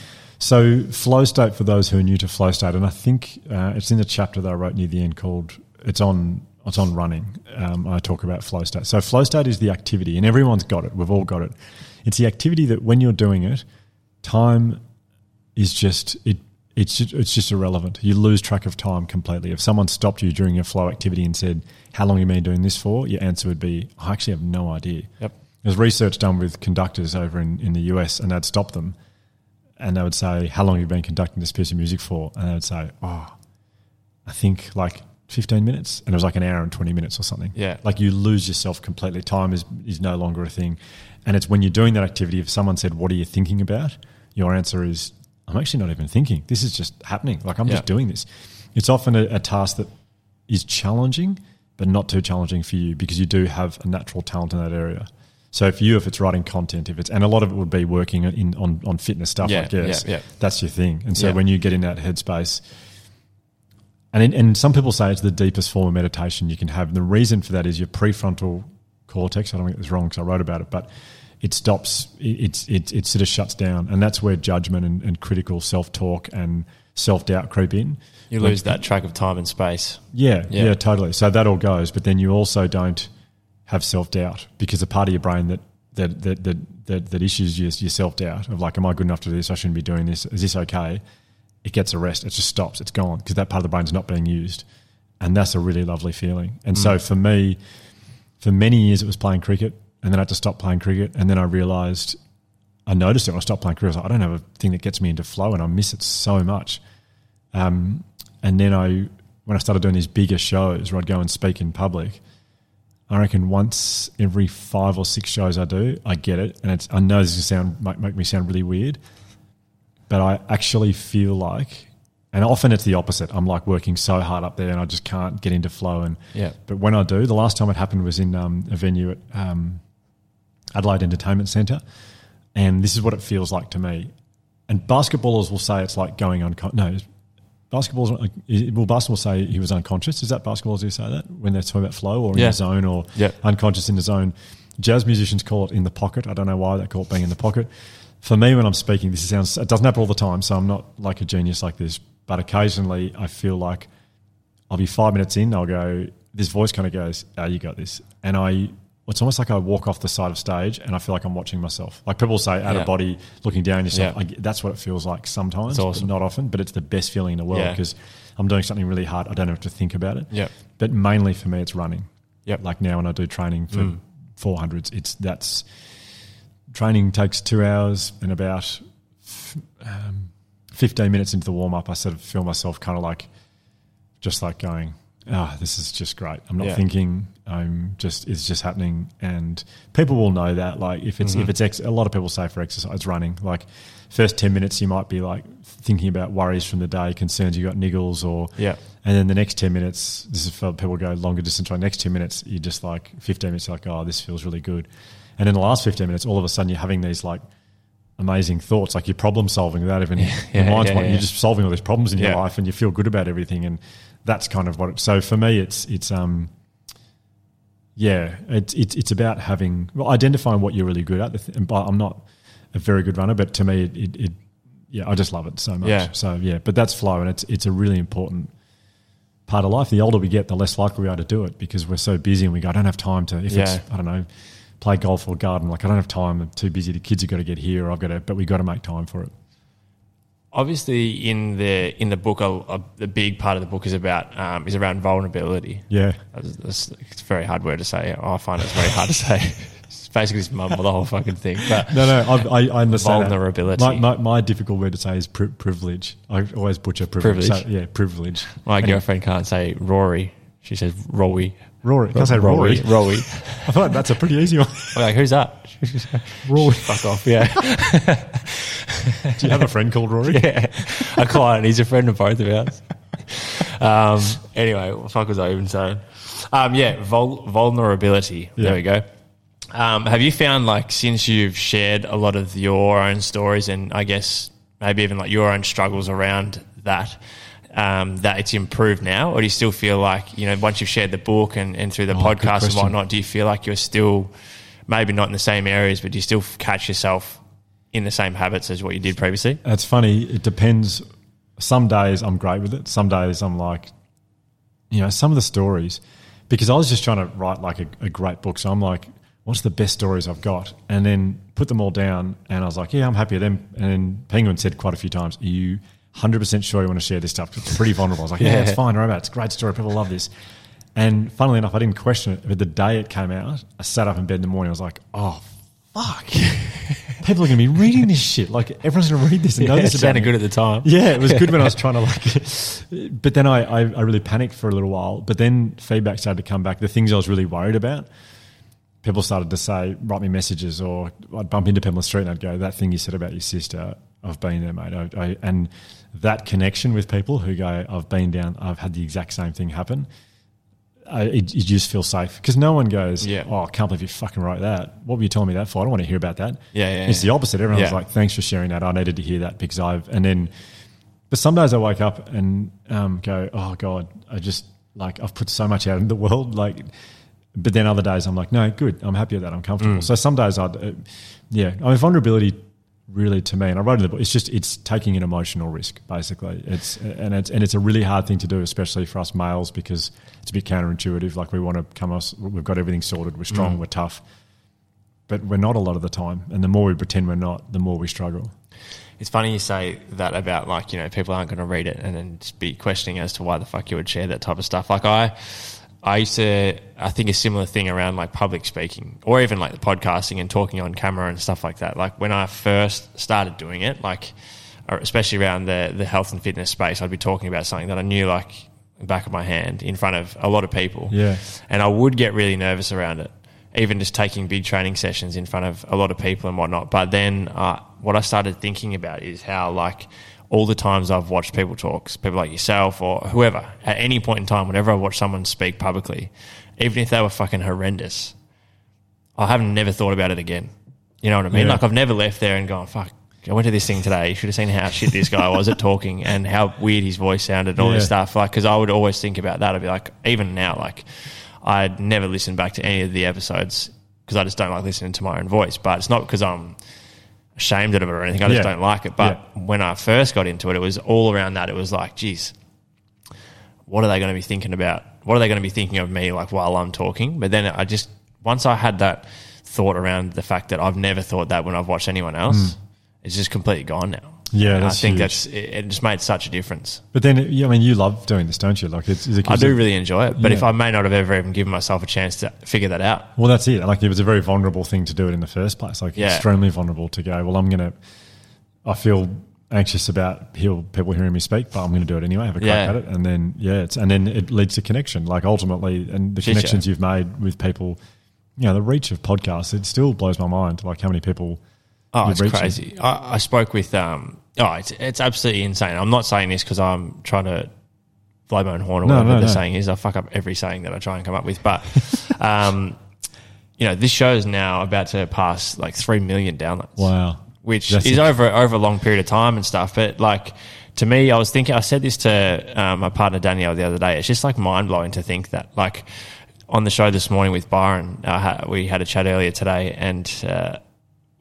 So flow state for those who are new to flow state, and I think uh, it's in the chapter that I wrote near the end called "It's on." It's on running. Um, I talk about flow state. So flow state is the activity, and everyone's got it. We've all got it. it's the activity that when you're doing it, time is just it. It's just, it's just irrelevant. You lose track of time completely. If someone stopped you during your flow activity and said, "How long have you been doing this for?" Your answer would be, "I actually have no idea." Yep. There's research done with conductors over in, in the US, and they'd stop them, and they would say, "How long have you been conducting this piece of music for?" And they would say, "Oh, I think like 15 minutes," and it was like an hour and 20 minutes or something. Yeah. like you lose yourself completely. Time is is no longer a thing, and it's when you're doing that activity. If someone said, "What are you thinking about?" Your answer is, "I'm actually not even thinking. This is just happening. Like I'm Yeah. just doing this." It's often a, a task that is challenging, but not too challenging for you because you do have a natural talent in that area. So for you, if it's writing content, if it's and a lot of it would be working in on, on fitness stuff, Yeah, I guess yeah, yeah. that's your thing. And so Yeah. when you get in that headspace, and in, and some people say it's the deepest form of meditation you can have. And the reason for that is your prefrontal cortex. I don't get this wrong because I wrote about it, but it stops. It, it, it, sort of shuts down, and that's where judgment and, and critical self talk and self doubt creep in. You lose that track of time and space. Yeah, Yeah. yeah, totally. So that all goes, but then you also don't have self doubt because a part of your brain that that that that that, that issues your, your self doubt of like, am I good enough to do this? I shouldn't be doing this. Is this okay? It gets a rest. It just stops. It's gone because that part of the brain's not being used, and that's a really lovely feeling. And so for me, for many years, it was playing cricket, and then I had to stop playing cricket, and then I realised. I noticed it when I stopped playing cricket. I was like, I don't have a thing that gets me into flow, and I miss it so much. Um, and then I, when I started doing these bigger shows where I'd go and speak in public, I reckon once every five or six shows I do, I get it, and it's. I know this is sound might make me sound really weird, but I actually feel like, and often it's the opposite. I'm like working so hard up there, and I just can't get into flow. And Yeah. but when I do, the last time it happened was in um, a venue at um, Adelaide Entertainment Centre, and this is what it feels like to me. And basketballers will say it's like going on. No, basketballers. Uh, well, basketball say he was unconscious. Is that basketballers who say that when they're talking about flow or in Yeah. the zone or unconscious in the zone? Jazz musicians call it in the pocket. I don't know why they call it being in the pocket. For me, when I'm speaking, this sounds. It doesn't happen all the time, so I'm not like a genius like this. But occasionally, I feel like I'll be five minutes in. I'll go. This voice kind of goes, "Oh, you got this," and I. It's almost like I walk off the side of stage and I feel like I'm watching myself. Like people say, out Yeah. of body, looking down yourself. Yeah. I, that's what it feels like sometimes, awesome. not often. But it's the best feeling in the world Yeah. because I'm doing something really hard. I don't have to think about it. Yep. But mainly for me, it's running. Yep. Like now when I do training for Mm. 400s, it's that's training takes two hours and about um, 15 minutes into the warm up, I sort of feel myself kind of like, just like going, ah, this is just great. I'm not Yeah. thinking. I'm just, it's just happening. And people will know that. Like if it's, Mm-hmm. if it's, ex- a lot of people say for exercise running, like first 10 minutes, you might be like thinking about worries from the day, concerns you got niggles or, Yeah. and then the next 10 minutes, this is for people go longer distance, right? Next 10 minutes, you're just like 15 minutes, like, oh, this feels really good. And in the last 15 minutes, all of a sudden you're having these like amazing thoughts, like you're problem solving without even, your yeah, mind's yeah, like, yeah. you're just solving all these problems in your life and you feel good about everything. And that's kind of what, it, so for me, it's, it's, um, yeah, it's, it's, it's about having, well, identifying what you're really good at. And but I'm not a very good runner, but to me, it, it, it yeah, I just love it so much. Yeah. So yeah, but that's flow, and it's it's a really important part of life. The older we get, the less likely we are to do it because we're so busy and we go, I don't have time to. If Yeah. it's I don't know, play golf or garden, like I don't have time. I'm too busy. The kids have got to get here. I've got to, but we have got to make time for it. Obviously, in the in the book, a, a, the big part of the book is about um, is around vulnerability. Yeah, That's, that's, it's a very hard word to say. I find it's very hard to say. It's basically just mumble the whole fucking thing. But no, no, I, I, understand. Vulnerability. My, my, my difficult word to say is pri- privilege. I always butcher privilege. Privilege. So, yeah, privilege. my Anyway, girlfriend can't say Rory. She says Rowie. Rory. Can I say Rory? Rory. I feel like that's a pretty easy one. I'm like, who's that? Rory. Fuck off. Yeah. Do you have a friend called Rory? yeah. A client. He's a friend of both of ours. Um, anyway, what the fuck was I even saying? Um, yeah, vul- vulnerability. Yeah. There we go. Um, have you found like since you've shared a lot of your own stories and I guess maybe even like your own struggles around that, um, that it's improved now, or do you still feel like you know once you've shared the book and, and through the Oh, podcast and whatnot, do you feel like you're still maybe not in the same areas, but do you still catch yourself in the same habits as what you did previously? It's funny. It depends. Some days I'm great with it. Some days I'm like, you know, some of the stories, because I was just trying to write like a, a great book. So I'm like, what's the best stories I've got, and then put them all down. And I was like, yeah, I'm happy with them. And then Penguin said quite a few times, are you 100% sure you want to share this stuff? It's pretty vulnerable. I was like, yeah, Yeah. it's fine, Robert. It's a great story. People love this. And funnily enough, I didn't question it. But the day it came out, I sat up in bed in the morning. I was like, oh, fuck. People are going to be reading this shit. Like, everyone's going to read this and know Yeah, it this about sounded me. good at the time. Yeah, it was good when I was trying to like. But then I, I, I really panicked for a little while. But then feedback started to come back. The things I was really worried about, people started to say, write me messages, or I'd bump into people on the street and I'd go, "That thing you said about your sister, I've been there, mate." I, I, and that connection with people who go, "I've been down, I've had the exact same thing happen." I, it, you just feel safe because no one goes, Yeah. "Oh, I can't believe you fucking wrote that." What were you telling me that for? I don't want to hear about that. Yeah, yeah, It's yeah. the opposite. Everyone's Yeah. like, "Thanks for sharing that. I needed to hear that because I've." And then, but some days I wake up and um, go, "Oh God, I just like I've put so much out in the world." Like, but then other days I'm like, "No, good. I'm happy with that. I'm comfortable." Mm. So some days I, uh, yeah, I mean, vulnerability really to me, and I wrote in the book. It's just it's taking an emotional risk, basically. It's and it's and it's a really hard thing to do, especially for us males, because it's a bit counterintuitive. Like we want to come us, we've got everything sorted. We're Mm. strong. We're tough. But we're not a lot of the time, and the more we pretend we're not, the more we struggle. It's funny you say that about like you know people aren't going to read it and then just be questioning as to why the fuck you would share that type of stuff. Like I, I used to I think a similar thing around like public speaking or even like the podcasting and talking on camera and stuff like that. Like when I first started doing it, like especially around the the health and fitness space, I'd be talking about something that I knew like the back of my hand in front of a lot of people. Yeah. and I would get really nervous around it. Even just taking big training sessions in front of a lot of people and whatnot. But then uh, what I started thinking about is how, like, all the times I've watched people talks, people like yourself or whoever, at any point in time, whenever I watch someone speak publicly, even if they were fucking horrendous, I haven't never thought about it again. You know what I mean? Yeah. Like, I've never left there and gone, fuck, I went to this thing today. You should have seen how shit this guy was at talking and how weird his voice sounded and all this stuff. Like, because I would always think about that. I'd be like, even now, like, I'd never listen back to any of the episodes because I just don't like listening to my own voice. But it's not because I'm ashamed of it or anything. I just Yeah. don't like it. But when I first got into it, it was all around that. It was like, geez, what are they going to be thinking about? What are they going to be thinking of me like while I'm talking? But then I just once I had that thought around the fact that I've never thought that when I've watched anyone else, hmm. it's just completely gone now. Yeah, I think huge. that's it, it. Just made such a difference. But then, I mean, you love doing this, don't you? Like, it's, it I do really enjoy it, but Yeah. if I may not have ever even given myself a chance to figure that out, Well, that's it. Like, it was a very vulnerable thing to do it in the first place. Like, Yeah. extremely vulnerable to go. Well, I'm gonna. I feel anxious about people hearing me speak, but I'm going to do it anyway. Have a crack Yeah. at it, and then yeah, it's and then it leads to connection. Like ultimately, and the Shit, connections you've made with people. You know, the reach of podcasts. It still blows my mind. Like how many people. Oh, it's crazy. I, I spoke with. Um, oh, it's it's absolutely insane. I'm not saying this because I'm trying to blow my own horn or No, whatever no, the no. saying is. I fuck up every saying that I try and come up with. But, um, you know, this show is now about to pass like three million downloads. Wow. which That's is it. over over a long period of time and stuff. But like to me, I was thinking. I said this to um, my partner Danielle the other day. It's just like mind blowing to think that like on the show this morning with Byron, uh, we had a chat earlier today, and uh,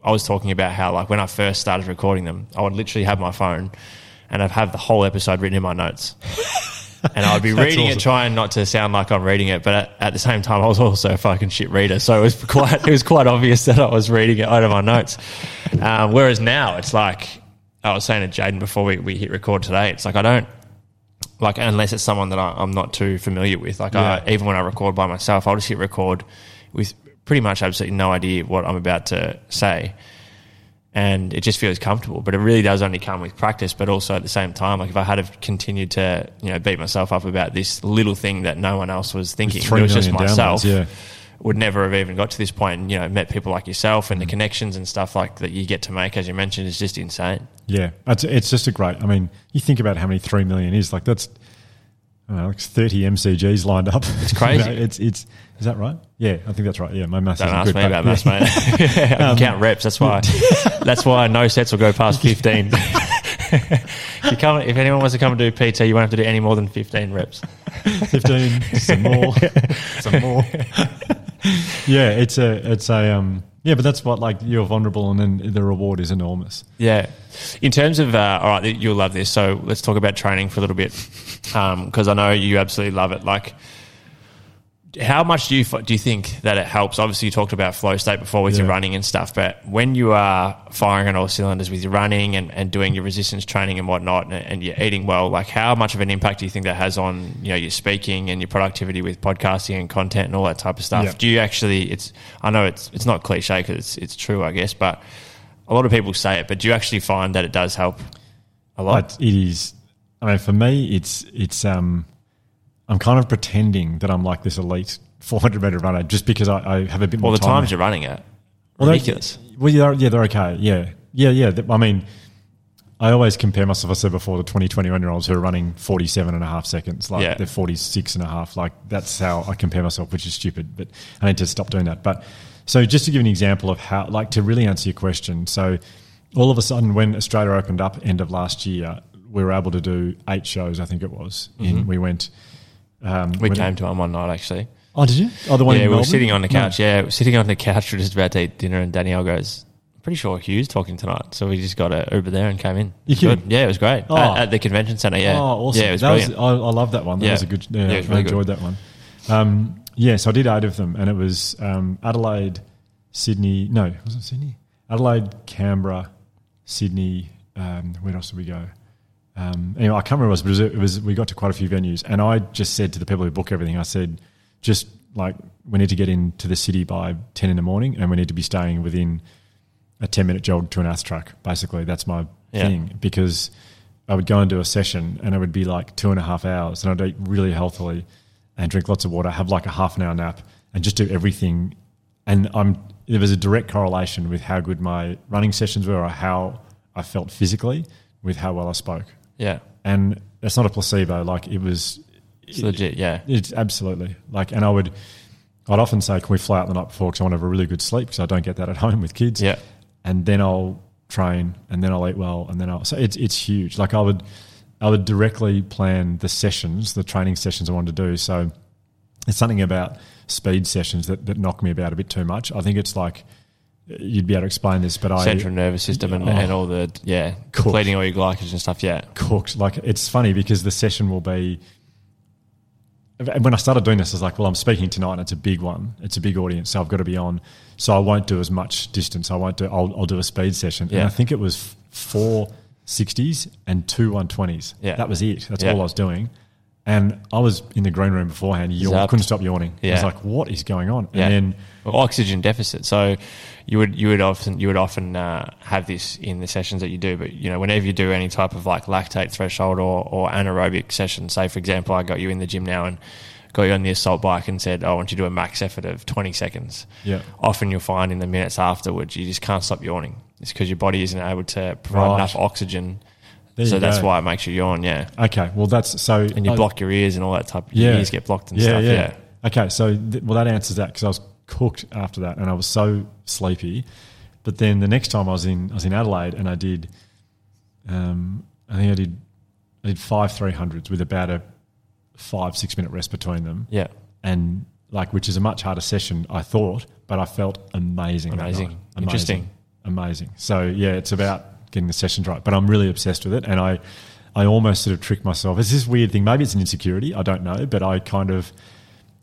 I was talking about how like when I first started recording them, I would literally have my phone and I'd have the whole episode written in my notes. And I'd be reading awesome. it, trying not to sound like I'm reading it, but at, at the same time, I was also a fucking shit reader, so it was quite it was quite obvious that I was reading it out of my notes. Um, whereas now, it's like I was saying to Jaden before we, we hit record today, it's like I don't like unless it's someone that I, I'm not too familiar with. Like Yeah. I, even when I record by myself, I'll just hit record with pretty much absolutely no idea what I'm about to say and it just feels comfortable. But it really does only come with practice. But also at the same time, like if I had have continued to you know beat myself up about this little thing that no one else was thinking, it was just myself. yeah. Would never have even got to this point, and you know, met people like yourself, Mm. and the connections and stuff like that you get to make, as you mentioned, is just insane. Yeah, it's, it's just a great. I mean, you think about how many three million is. Like that's, know, like thirty MCGs lined up. It's crazy. it's it's is that right? Yeah, I think that's right. Yeah, my maths Don't ask me about maths, mate. I can um, count reps. That's why. that's why no sets will go past fifteen. if, you come, if anyone wants to come and do PT, you won't have to do any more than fifteen reps. Fifteen, some more, some more. yeah, it's a it's a um yeah, but that's what like you're vulnerable, and then the reward is enormous. Yeah. In terms of, uh, all right, you'll love this. So let's talk about training for a little bit because I know you absolutely love it. Like, how much do you do you think that it helps? Obviously, you talked about flow state before with your running and stuff, but when you are firing on all cylinders with your running and, and doing your resistance training and whatnot, and, and you're eating well, like how much of an impact do you think that has on you know your speaking and your productivity with podcasting and content and all that type of stuff? Yeah. Do you actually? It's I know it's it's not cliche because it's it's true, I guess, but a lot of people say it, but do you actually find that it does help a lot? But it is. I mean, for me, it's it's. Um, I'm kind of pretending that I'm like this elite 400 meter runner just because I, I have a bit more Well, the time. times you're running it, Well, ridiculous. Well, yeah, yeah, they're okay. Yeah, yeah, yeah. I mean, I always compare myself. I said before the 20, 21 year olds who are running 47 and a half seconds, like Yeah. they're 46 and a half. Like that's how I compare myself, which is stupid. But I need to stop doing that. But so just to give an example of how, like, to really answer your question. So all of a sudden, when Australia opened up end of last year, we were able to do eight shows. I think it was. And mm-hmm. we went. Um, We came to one one night actually. Oh, did you? Oh, the one yeah, we were sitting on the No. couch. Yeah, we were sitting on the couch. We were just about to eat dinner, and Danielle goes, "Pretty sure Hugh's talking tonight." So we just got a Uber there and came in. You Good. Yeah, it was great Oh. at, at the convention centre. Yeah, Oh, awesome. Yeah, it was that brilliant. I, I love that one. That Yeah. was a good. Yeah, Yeah, it was I really enjoyed that one. Um, yeah, so I did eight of them, and it was um, Adelaide, Sydney. No, it was it Sydney? Adelaide, Canberra, Sydney. Um, where else did we go? Um, anyway, I can't remember what it was, but it was. We got to quite a few venues, and I just said to the people who book everything, I said, just like we need to get into the city by ten in the morning, and we need to be staying within a 10 minute jog to an ass track. Basically, that's my Yeah. thing because I would go and do a session and it would be like two and a half hours and I'd eat really healthily and drink lots of water, have like a half an hour nap and just do everything. And I'm, there was a direct correlation with how good my running sessions were or how I felt physically with how well I spoke. Yeah, And that's not a placebo. Like it was, it's legit. Yeah, it's absolutely like, and I would, I'd often say, can we fly out the night before because I want to have a really good sleep because I don't get that at home with kids yeah, and then I'll train, and then I'll eat well, and then I'll. So it's it's huge. Like I would, I would directly plan the sessions, the training sessions I wanted to do. So it's something about speed sessions that that knock me about a bit too much. I think it's like you'd be able to explain this, but I central nervous system and, Oh. and all the yeah, Cooked. depleting all your glycogen and stuff. Yeah, cooked. Like it's funny because the session will be. and When I started doing this, I was like, "Well, I'm speaking tonight, and it's a big one. It's a big audience, so I've got to be on. So I won't do as much distance. I won't do. I'll, I'll do a speed session, and Yeah. I think it was four sixties and two one twenties. Yeah. that was it. That's Yeah. all I was doing. And I was in the green room beforehand. Yawn, Zapped. couldn't stop yawning. Yeah. I was like, "What is going on?" yeah. And then Well, oxygen deficit. So you would you would often you would often uh, have this in the sessions that you do. But you know, whenever you do any type of like lactate threshold or, or anaerobic session, say for example, I got you in the gym now and got you on the assault bike and said, "I want you to do a max effort of twenty seconds." Yeah. Often you'll find in the minutes afterwards, you just can't stop yawning. It's because your body isn't able to provide Right. enough oxygen. There so that's go. why it makes you yawn. Yeah. okay, well that's so. And you I- block your ears and all that type. Your ears get blocked and stuff. Yeah. yeah. Okay, so th- well, that answers that because I was cooked after that, and I was so sleepy. But then the next time I was in, I was in Adelaide, and I did, um, I think I did, I did five three hundreds with about a five six minute rest between them, Yeah. and like which is a much harder session I thought, but I felt amazing. that Amazing. Interesting. amazing. So yeah, it's about getting the sessions right, but I'm really obsessed with it, and I, I almost sort of trick myself. It's this weird thing. Maybe it's an insecurity. I don't know, but I kind of,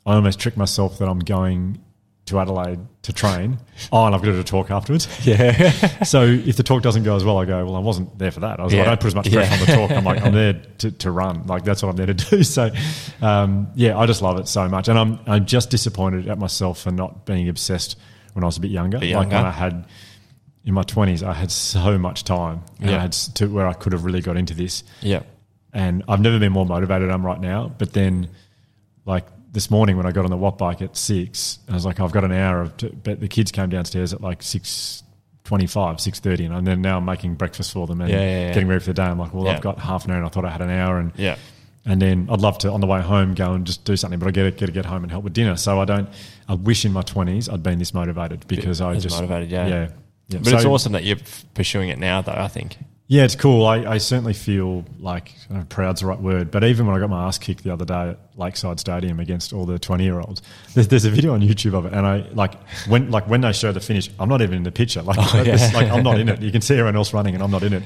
I almost trick myself that I'm going to Adelaide to train. Oh, and I've got to do a talk afterwards. Yeah. So if the talk doesn't go as well, I go, well, I wasn't there for that. I was like, I don't put as much pressure Yeah. on the talk. I'm like, I'm there to, to run. Like that's what I'm there to do. So, um, yeah, I just love it so much, and I'm I'm just disappointed at myself for not being obsessed when I was a bit younger. Bit Like when younger. I had in my twenties, I had so much time. And Yeah. I had to where I could have really got into this yeah. and I've never been more motivated I'm right now. But then, like this morning when I got on the Watt bike at six, I was like, I've got an hour of. To, but the kids came downstairs at like six six twenty-five, six thirty, and then now I'm making breakfast for them and Yeah, yeah, yeah. getting ready for the day. I'm like, well. I've got half an hour, and I thought I had an hour, and Yeah. and then I'd love to on the way home go and just do something, but I get to, get to get home and help with dinner. So I don't. I wish in my twenties I'd been this motivated because I just motivated, yeah. Yeah. yeah. But it's awesome that you're pursuing it now, though. I think. yeah, it's cool. I, I certainly feel like I don't know, proud's the right word, but even when I got my ass kicked the other day at Lakeside Stadium against all the twenty year olds, there's, there's a video on YouTube of it, and I like when like when they show the finish, I'm not even in the picture. Like, Oh, yeah. like I'm not in it. You can see everyone else running, and I'm not in it.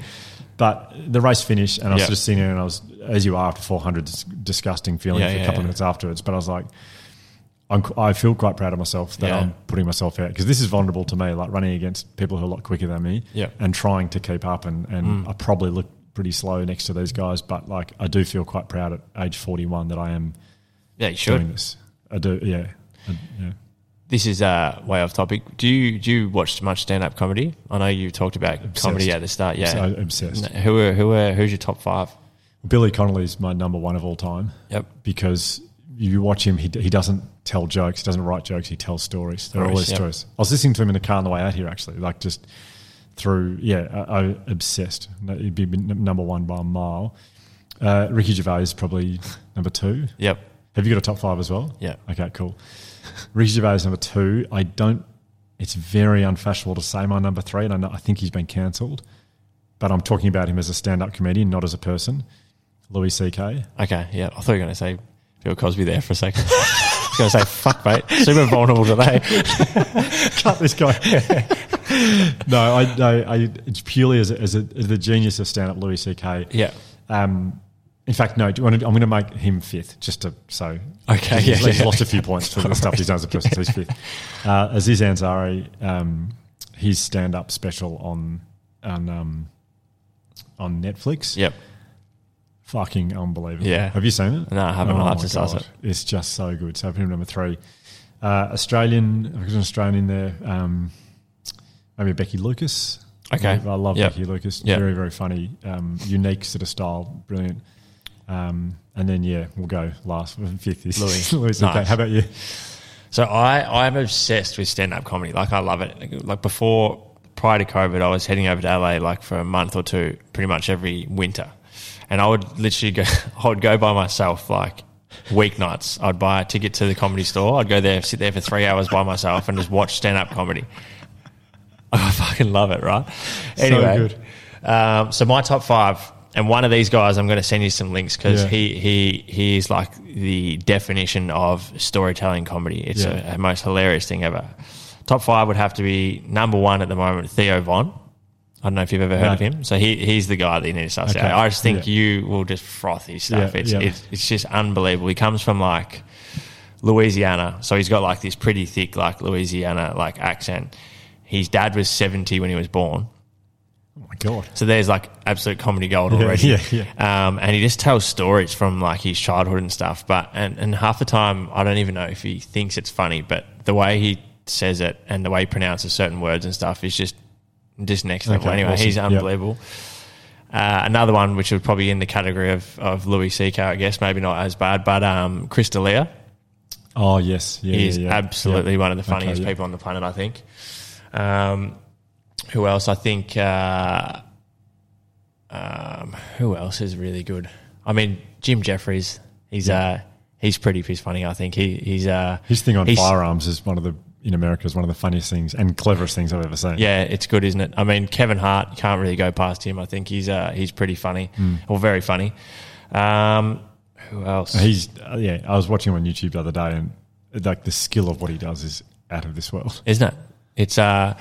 But the race finished, and I was Yeah. just sitting there, and I was as you are after 400, it's disgusting feeling Yeah, for a yeah, couple of minutes afterwards. But I was like. I'm, I feel quite proud of myself that Yeah. I'm putting myself out because this is vulnerable to me, like running against people who are a lot quicker than me, Yeah. and trying to keep up. And, and I probably look pretty slow next to these guys, but like I do feel quite proud at age 41 that I am Yeah, you doing this. I do, yeah, I, yeah. This is uh, way off topic. Do you do you watch much stand up comedy? I know you talked about comedy at the start. Yeah, So I'm obsessed. Who are who are who's your top five? Billy Connolly's my number one of all time. Yep. because you watch him, he, he doesn't tell jokes, he doesn't write jokes, he tells stories. They're Stories, always yep. stories. I was listening to him in the car on the way out here, actually, like just through, yeah, I, I obsessed. He'd be number one by a mile. Uh, Ricky Gervais is probably number two. Yep. Have you got a top five as well? Yeah. Okay, cool. Ricky Gervais is number two. I don't. It's very unfashionable to say my number three, and I, know, I think he's been cancelled. But I'm talking about him as a stand-up comedian, not as a person. Louis C.K. Okay. Yeah. I thought you were going to say Bill Cosby there for a second. I was going to say fuck, mate. Super vulnerable today. cut this guy. no, I, no, I, it's purely as, a, as, a, as the genius of stand up Louis C.K. Yeah. Um, in fact, no. Do you want to, I'm going to make him fifth, just to so. Okay, he's, yeah, he's yeah. lost a few points for the stuff he's done as a person. So he's fifth. Uh, Aziz Ansari, um, his stand up special on on um, on Netflix. Yep. Fucking unbelievable. Yeah. Have you seen it? No, I haven't. I'll have to God. it. It's just so good. So put him number three. Uh, Australian, got an Australian in there. Um, maybe Becky Lucas. Okay. I love Yep. Becky Lucas. Yep. Very, very funny. Um, unique sort of style. Brilliant. Um, and then, yeah, we'll go last. Fifth is Louis. Louis okay. Nice. How about you? So I I'm obsessed with stand up comedy. Like I love it. Like before, prior to COVID, I was heading over to LA like for a month or two, pretty much every winter, and I would literally go. I would go by myself like weeknights. I'd buy a ticket to the comedy store. I'd go there, sit there for three hours by myself, and just watch stand up comedy. I fucking love it, right? Anyway, good. Um, so my top five, and one of these guys, I'm going to send you some links because Yeah. he he he is like the definition of storytelling comedy. It's Yeah. a, a most hilarious thing ever. Top five would have to be number one at the moment, Theo Von. I don't know if you've ever heard No. of him. So he he's the guy that you need to start Okay. I just think Yeah. you will just froth his stuff. Yeah, it's, yeah. it's it's just unbelievable. He comes from like Louisiana, so he's got like this pretty thick like Louisiana like accent. His dad was 70 when he was born. Oh, my God. So there's like absolute comedy gold Yeah, already. yeah, Um, and he just tells stories from like his childhood and stuff. But and, and half the time I don't even know if he thinks it's funny, but the way he says it and the way he pronounces certain words and stuff is just just next level. Okay, anyway, awesome. he's Yep. unbelievable. Uh, another one which would probably in the category of, of Louis C.K. I guess maybe not as bad, but um, Chris D'Elia. Oh, yes. Yeah, He's yeah, yeah. absolutely one of the Okay, funniest yeah. people on the planet, I think. Um, who else? I think. Uh, um, who else is really good? I mean, Jim Jefferies. He's uh, he's pretty piss funny. I think he he's uh, His thing on firearms is one of the, in America, is one of the funniest things and cleverest things I've ever seen. Yeah, it's good, isn't it? I mean, Kevin Hart, you can't really go past him. I think he's uh, he's pretty funny or very funny. Um, who else? He's, uh, yeah, I was watching him on YouTube the other day and like the skill of what he does is out of this world. isn't it? It's uh,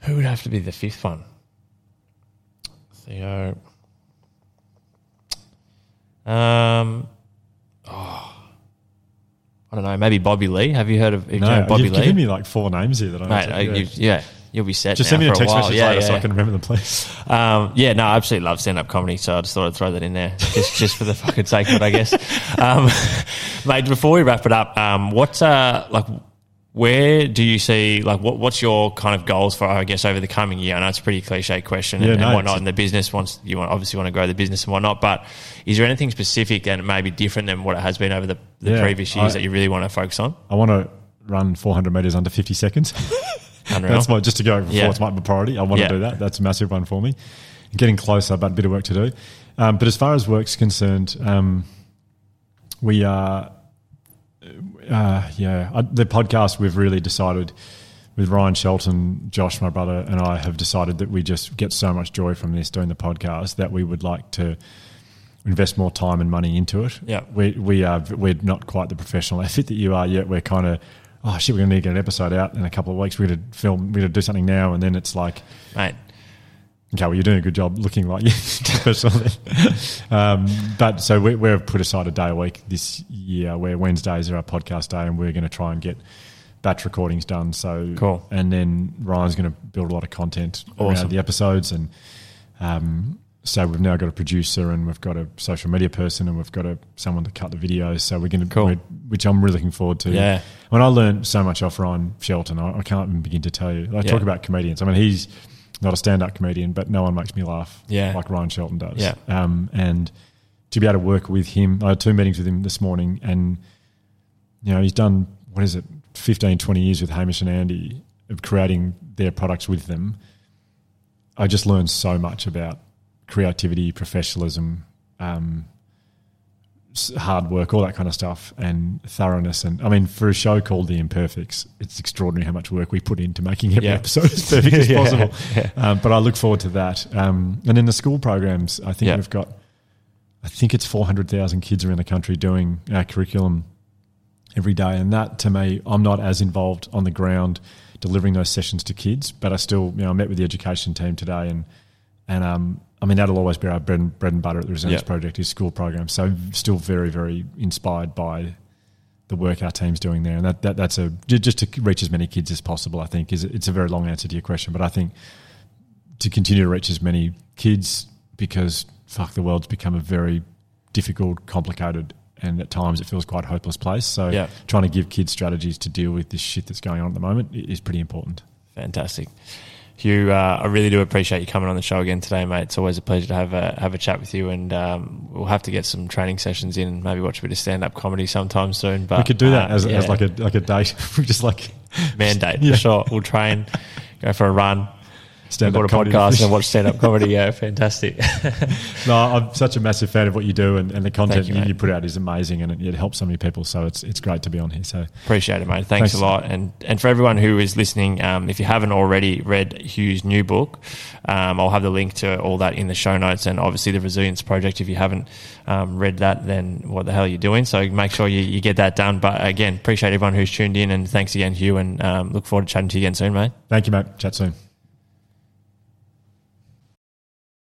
who would have to be the fifth one? Theo. Um, I don't know. Maybe Bobby Lee. Have you heard of, you No, of Bobby you've Lee? given me like four names here that I Mate, know. uh, yeah. you, yeah, you'll be set. Just send me a text while. message Yeah, later so yeah. I can remember the place. Um, yeah, no, I absolutely love stand up comedy, so I just thought I'd throw that in there just just for the fucking sake of it, I guess. Um, mate, before we wrap it up, um, what's uh like where do you see like what what's your kind of goals for I guess over the coming year? I know it's a pretty cliche question Yeah, and, no, and whatnot in the business wants you want obviously want to grow the business and whatnot, but is there anything specific and maybe different than what it has been over the, the Yeah, previous years I- that you really want to focus on? I want to run 400 meters under 50 seconds. That's my just to go before Yeah. it's my priority. I want Yeah. to do that. That's a massive one for me. Getting closer, but a bit of work to do. Um, but as far as work's concerned, um, we are, uh, yeah, I, the podcast we've really decided with Ryan Shelton, Josh, my brother, and I have decided that we just get so much joy from this doing the podcast that we would like to invest more time and money into it. Yeah. we we are we're not quite the professional outfit that you are yet. We're kind of oh shit, we're going to need to get an episode out in a couple of weeks. We're going to film, we're going to do something now, and then it's like Mate. Okay, well, you're doing a good job looking like you professional. um, but so we, we've put aside a day a week this year where Wednesdays are our podcast day, and we're going to try and get batch recordings done. So Cool. And then Ryan's going to build a lot of content Awesome. around the episodes, and um, so we've now got a producer, and we've got a social media person, and we've got a someone to cut the videos. So we're going to, Cool. which I'm really looking forward to. Yeah. When I learned so much off Ryan Shelton, I, I can't even begin to tell you. I Yeah. talk about comedians. I mean, he's not a stand-up comedian, but no one makes me laugh Yeah. like Ryan Shelton does. Yeah. Um, and to be able to work with him, I had two meetings with him this morning, and you know he's done what is it, 15, 20 years with Hamish and Andy of creating their products with them. I just learned so much about creativity, professionalism, um, hard work, all that kind of stuff, and thoroughness. And I mean, for a show called The Imperfects, it's extraordinary how much work we put into making every Yeah. episode as perfect as Yeah, possible. yeah. Um, but I look forward to that. Um, and in the school programs, I think we've got, I think it's 400,000 kids around the country doing our curriculum every day. And that to me, I'm not as involved on the ground delivering those sessions to kids, but I still, you know, I met with the education team today and, and, um, I mean, that'll always be our bread and, bread and butter at the Resilience Yeah. Project is school programs. So still very, very inspired by the work our team's doing there. And that, that that's a, just to reach as many kids as possible, I think is, it's a very long answer to your question, but I think to continue to reach as many kids because fuck, the world's become a very difficult, complicated, and at times it feels quite hopeless place. So Yeah. trying to give kids strategies to deal with this shit that's going on at the moment is pretty important. Fantastic. Hugh, uh, I really do appreciate you coming on the show again today, mate. It's always a pleasure to have a have a chat with you, and um, we'll have to get some training sessions in, and maybe watch a bit of stand up comedy sometime soon. But we could do that uh, as, as like a like a date. We just like mandate Yeah. for sure. We'll train, go for a run, stand up comedy. podcast, and watch stand up comedy. Yeah, fantastic. No, I'm such a massive fan of what you do, and, and the content you, you, you put out is amazing, and it, it helps so many people. So it's it's great to be on here. So Appreciate it, mate. Thanks, Thanks. a lot. And and for everyone who is listening, um, if you haven't already read Hugh's new book, um, I'll have the link to all that in the show notes. And obviously, the Resilience Project. If you haven't um, read that, then what the hell are you doing? So make sure you, you get that done. But again, appreciate everyone who's tuned in, and thanks again, Hugh. And um, look forward to chatting to you again soon, mate. thank you, mate. Chat soon.